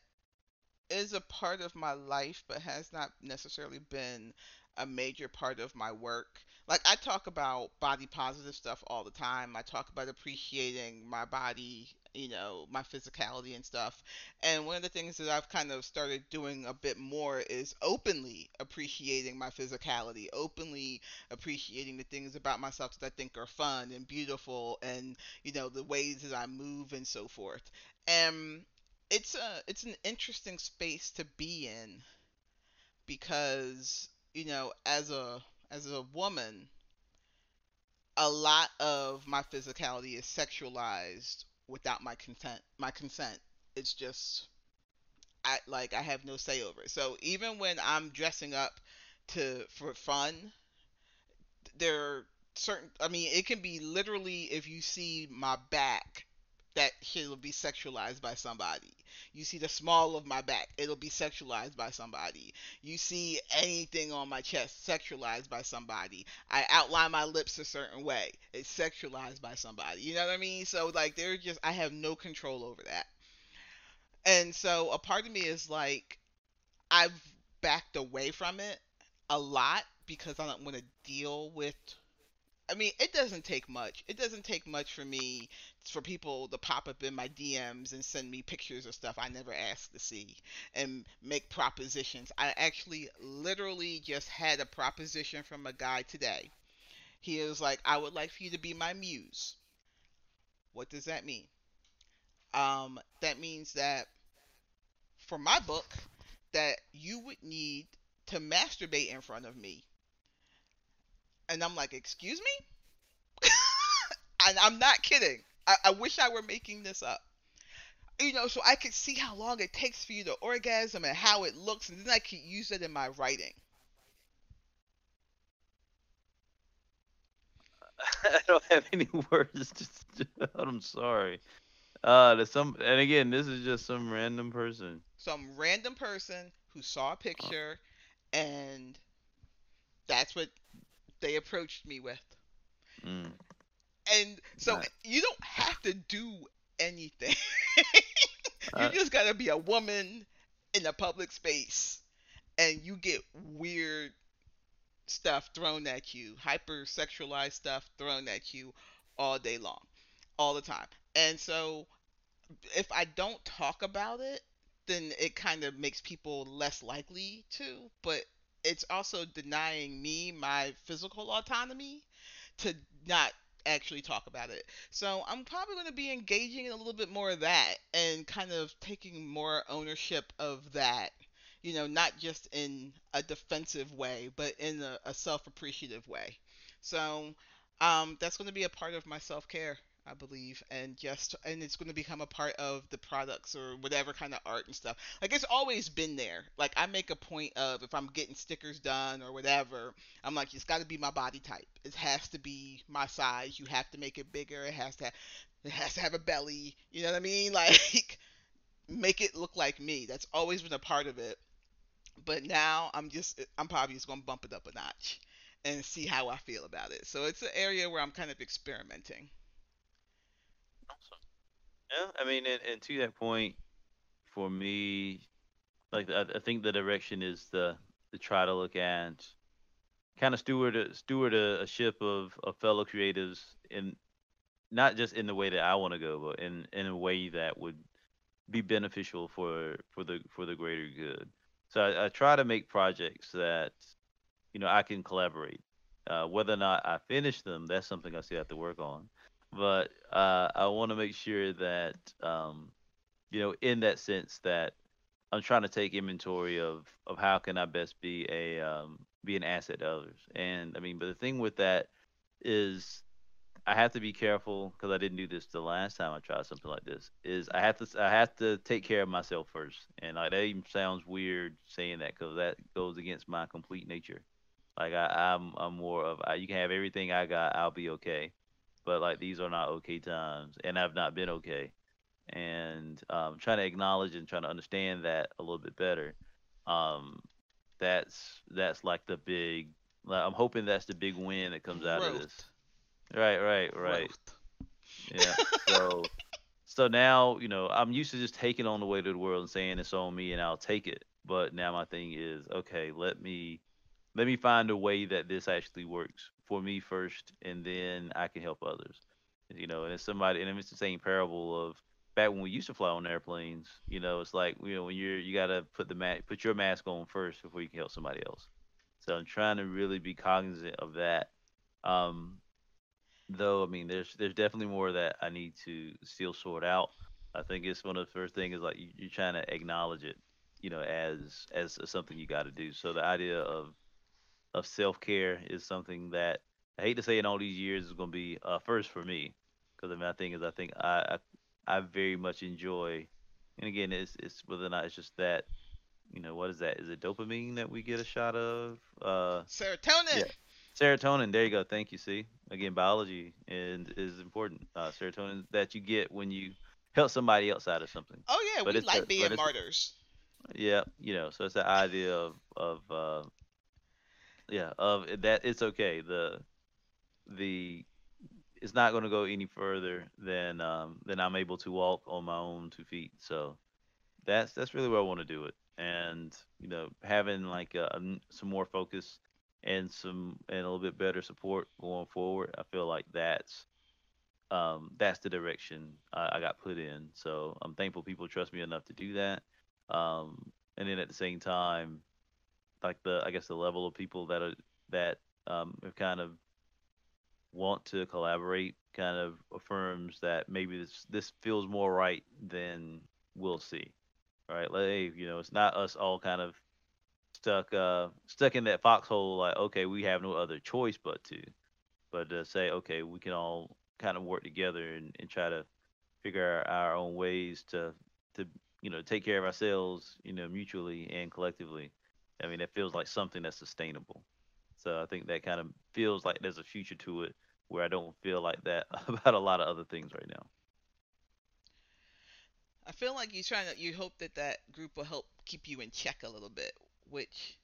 is a part of my life but has not necessarily been a major part of my work. Like I talk about body positive stuff all the time. I talk about appreciating my body, you know, my physicality and stuff. And one of the things that I've kind of started doing a bit more is openly appreciating my physicality, openly appreciating the things about myself that I think are fun and beautiful and, you know, the ways that I move and so forth. And it's a it's an interesting space to be in because you know, as a as a woman, a lot of my physicality is sexualized without my consent. My consent. It's just I like I have no say over it. So even when I'm dressing up to for fun, there are certain I mean it can be literally if you see my back that it'll be sexualized by somebody. You see the small of my back, it'll be sexualized by somebody. You see anything on my chest, sexualized by somebody. I outline my lips a certain way, it's sexualized by somebody. You know what I mean? So like they're just I have no control over that. And so a part of me is like I've backed away from it a lot because I don't want to deal with I mean, it doesn't take much. It doesn't take much for me for people to pop up in my DMs and send me pictures of stuff I never asked to see and make propositions. I actually literally just had a proposition from a guy today. He was like, "I would like for you to be my muse." What does that mean? Um, that means that for my book, that you would need to masturbate in front of me and I'm like, excuse me? and I'm not kidding. I, I wish I were making this up. You know, so I could see how long it takes for you to orgasm and how it looks, and then I could use it in my writing. I don't have any words. Just, I'm sorry. Uh, there's some, and again, this is just some random person. Some random person who saw a picture, and that's what they approached me with. Mm. And so right. you don't have to do anything. you just gotta be a woman in a public space, and you get weird stuff thrown at you, hypersexualized stuff thrown at you all day long, all the time. And so if I don't talk about it, then it kind of makes people less likely to. But it's also denying me my physical autonomy to not actually talk about it. So I'm probably going to be engaging in a little bit more of that and kind of taking more ownership of that. You know, not just in a defensive way, but in a, a self appreciative way. So um, that's going to be a part of my self care I believe, and just and it's going to become a part of the products or whatever kind of art and stuff. Like it's always been there. Like I make a point of if I'm getting stickers done or whatever, I'm like it's got to be my body type. It has to be my size. You have to make it bigger. It has to it has to have a belly. You know what I mean? Like make it look like me. That's always been a part of it. But now I'm just I'm probably just going to bump it up a notch and see how I feel about it. So it's an area where I'm kind of experimenting. Yeah, I mean, and, and to that point, for me, like I, I think the direction is the to try to look at kind of steward a, steward a, a ship of, of fellow creatives in not just in the way that I want to go, but in in a way that would be beneficial for for the for the greater good. So I, I try to make projects that you know I can collaborate. Uh, whether or not I finish them, that's something I still have to work on but uh, I want to make sure that um, you know, in that sense, that I'm trying to take inventory of of how can I best be a um, be an asset to others. And I mean, but the thing with that is I have to be careful because I didn't do this the last time I tried something like this. Is I have to I have to take care of myself first, and like that even sounds weird saying that because that goes against my complete nature. Like I, I'm I'm more of I, you can have everything I got, I'll be okay but like these are not okay times, and I've not been okay. And um, trying to acknowledge and trying to understand that a little bit better. Um, that's that's like the big. Like, I'm hoping that's the big win that comes out Growth. of this. Right, right, right. Growth. Yeah. So. so now you know i'm used to just taking on the weight of the world and saying it's on me and i'll take it but now my thing is okay let me let me find a way that this actually works for me first, and then I can help others. You know, and it's somebody, and it's the same parable of back when we used to fly on airplanes. You know, it's like you know when you're you gotta put the mask, put your mask on first before you can help somebody else. So I'm trying to really be cognizant of that. Um, though, I mean, there's there's definitely more that I need to still sort out. I think it's one of the first things is like you, you're trying to acknowledge it, you know, as as something you got to do. So the idea of of self care is something that I hate to say in all these years is going to be uh, first for me because I mean I think is I think I, I I very much enjoy, and again it's it's whether or not it's just that you know what is that? Is it dopamine that we get a shot of? Uh Serotonin. yeah. Serotonin there you go thank you see? Again biology and is important. Uh serotonin that you get when you help somebody else out of something. Oh yeah, but we like a, being martyrs. yeah you know so it's the idea of of uh yeah of that it's okay the the it's not going to go any further than um than i'm able to walk on my own two feet so that's that's really where i want to do it. And you know having like a, n- some more focus and some and a little bit better support going forward i feel like that's um that's the direction I, I got put in. So i'm thankful people trust me enough to do that um and then at the same time like the I guess the level of people that are that um have kind of want to collaborate kind of affirms that maybe this this feels more right than we'll see. Right? Like hey, you know, it's not us all kind of stuck uh stuck in that foxhole like okay, we have no other choice but to. But to say okay, we can all kind of work together and, and try to figure out our own ways to to you know take care of ourselves, you know, mutually and collectively. I mean, it feels like something that's sustainable. So I think that kind of feels like there's a future to it where I don't feel like that about a lot of other things right now. I feel like you're trying to. You hope that that group will help keep you in check a little bit, which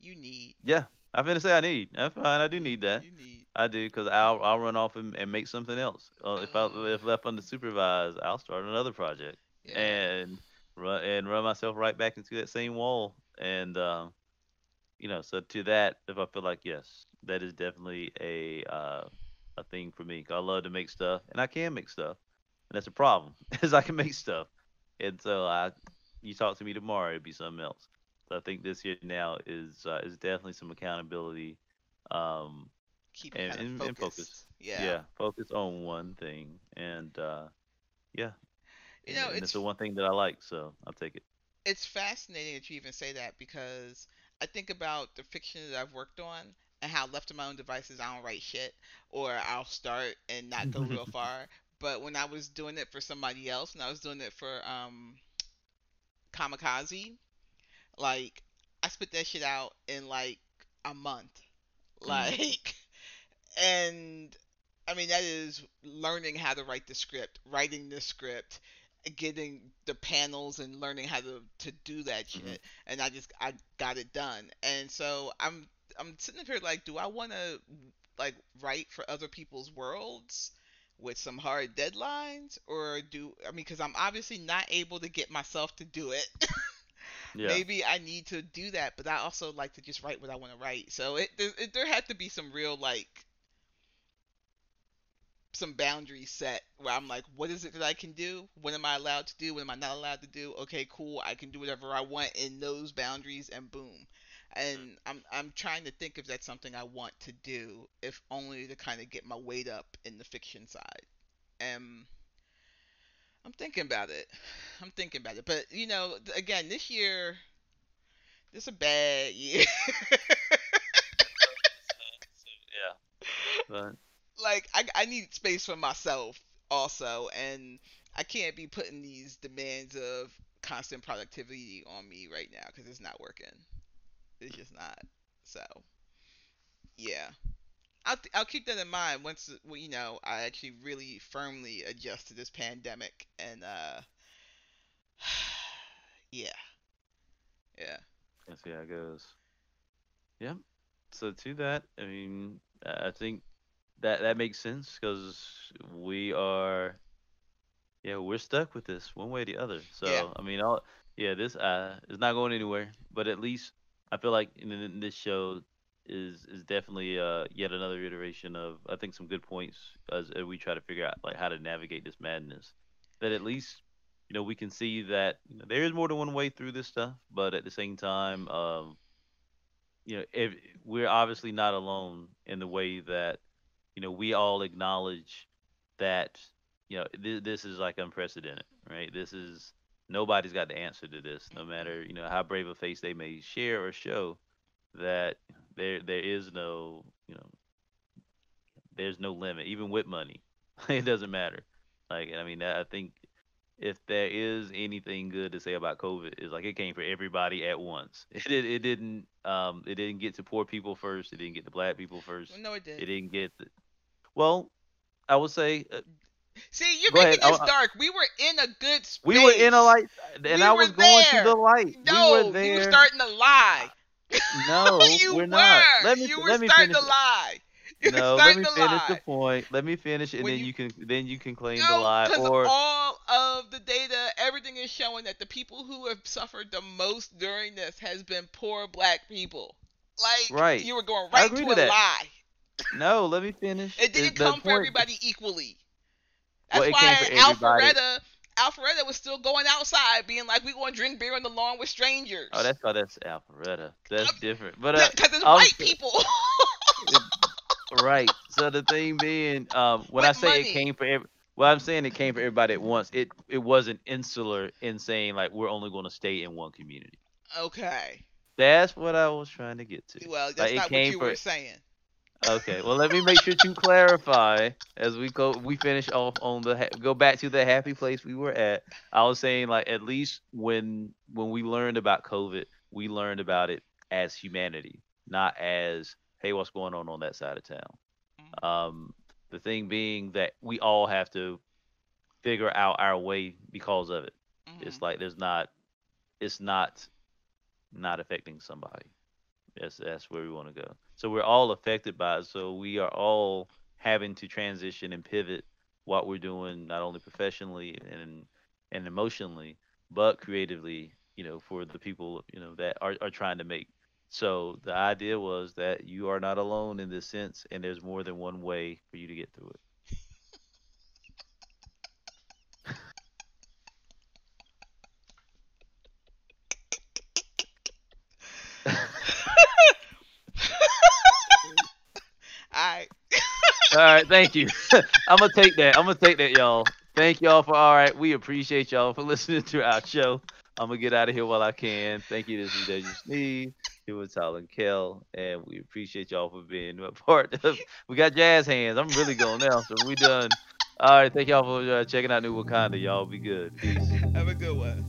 you need. Yeah, I'm gonna say I need. I'm fine. I do need that. You need. I do because I'll I'll run off and, and make something else. Uh, if I Oh, if left unsupervised, I'll start another project yeah. and run and run myself right back into that same wall. And um, you know, so to that, if I feel like yes, that is definitely a uh, a thing for me. I love to make stuff, and I can make stuff, and that's a problem, is I can make stuff, and so I, you talk to me tomorrow, it'd be something else. So I think this year now is uh, is definitely some accountability, um, Keep and, of and focus. focused. Yeah. Yeah, focus on one thing, and uh, yeah, You know, and it's the one thing that I like, so I'll take it. It's fascinating that you even say that because I think about the fiction that I've worked on and how left to my own devices I don't write shit or I'll start and not go real far. But when I was doing it for somebody else, and I was doing it for um Kamikaze, like I spit that shit out in like a month. mm, Like and I mean that is learning how to write the script, writing the script, getting the panels and learning how to to do that hmm shit. And I just I got it done. And so I'm I'm sitting up here like, do I want to like write for other people's worlds with some hard deadlines, or do I mean because I'm obviously not able to get myself to do it. Yeah, Maybe I need to do that, but I also like to just write what I want to write. So it there, it, there had to be some real like some boundaries set where I'm like, what is it that I can do? What am I allowed to do? What am I not allowed to do? Okay, cool. I can do whatever I want in those boundaries, and boom. And mm-hmm. I'm I'm trying to think if that's something I want to do, if only to kind of get my weight up in the fiction side. And I'm thinking about it. I'm thinking about it. But you know, again, this year, this is a bad year. yeah, but like I, I need space for myself also and i can't be putting these demands of constant productivity on me right now because it's not working. It's just not. So yeah. I'll, I'll keep that in mind once well, you know i actually really firmly adjust to this pandemic and uh yeah. Yeah. Let's see how it goes. Yeah. So to that, I mean, I think that that makes sense because we are, yeah, we're stuck with this one way or the other. yeah So I mean, all yeah, this uh is not going anywhere. But at least I feel like in, in this show is is definitely uh yet another iteration of I think some good points as, as we try to figure out like how to navigate this madness. That at least you know we can see that you know, there is more than one way through this stuff, but at the same time, um you know, if we're obviously not alone in the way that, you know, we all acknowledge that, you know, th- this is like unprecedented, right? This is nobody's got the answer to this, no matter, you know, how brave a face they may share or show that there there is no you know there's no limit even with money. it doesn't matter. Like I mean I think if there is anything good to say about COVID is like it came for everybody at once. It it, it didn't um it didn't get to poor people first. It didn't get to black people first. No, it did. It didn't get the, well. I would say uh, See, you're Go making ahead. this I- dark. We were in a good space. we were in a light, and We I was going there. to the light. No, we were you there. were starting to lie. no, you we're were. not. Let me you were let me starting finish. to lie. You no, let me finish lie. the point. Let me finish, and When then you- you, can then you can claim the No, lie. because Or all of the data, everything is showing that the people who have suffered the most during this has been poor black people. Like Right. you were going right to a that. lie. no, let me finish. It didn't The come for everybody equally. That's it why. Alpharetta, Alpharetta was still going outside, being like, "We going to drink beer on the lawn with strangers." Oh, that's oh, that's Alpharetta. That's different. But uh, because it's I was- white people. right. So the thing being, um, when I say money. it came for every, well, I'm saying it came for everybody at once. It it wasn't insular in saying like we're only going to stay in one community. okay. That's what I was trying to get to. Well, that's Like, not what you for- were saying. Okay, well let me make sure to clarify as we go. We finish off on the ha- go back to the happy place we were at. I was saying like at least when when we learned about COVID, we learned about it as humanity, not as hey what's going on on that side of town. Mhm. Um, the thing being that we all have to figure out our way because of it. Mhm. It's like there's not, it's not, not affecting somebody. That's that's where we want to go. So we're all affected by it. So we are all having to transition and pivot what we're doing, not only professionally and and emotionally, but creatively. You know, for the people you know that are are trying to make. So the idea was that you are not alone in this sense, and there's more than one way for you to get through it. I All right, thank you. I'm gonna take that. I'm gonna take that, y'all. Thank y'all for all right. We appreciate y'all for listening to our show. I'm gonna get out of here while I can. Thank you. This is Dedren Snead. Here with Tyler and Kel, and we appreciate y'all for being a part of. We got jazz hands. I'm really going now, so we done. All right, thank y'all for uh, checking out New Wakanda. Y'all be good. Peace. have a good one.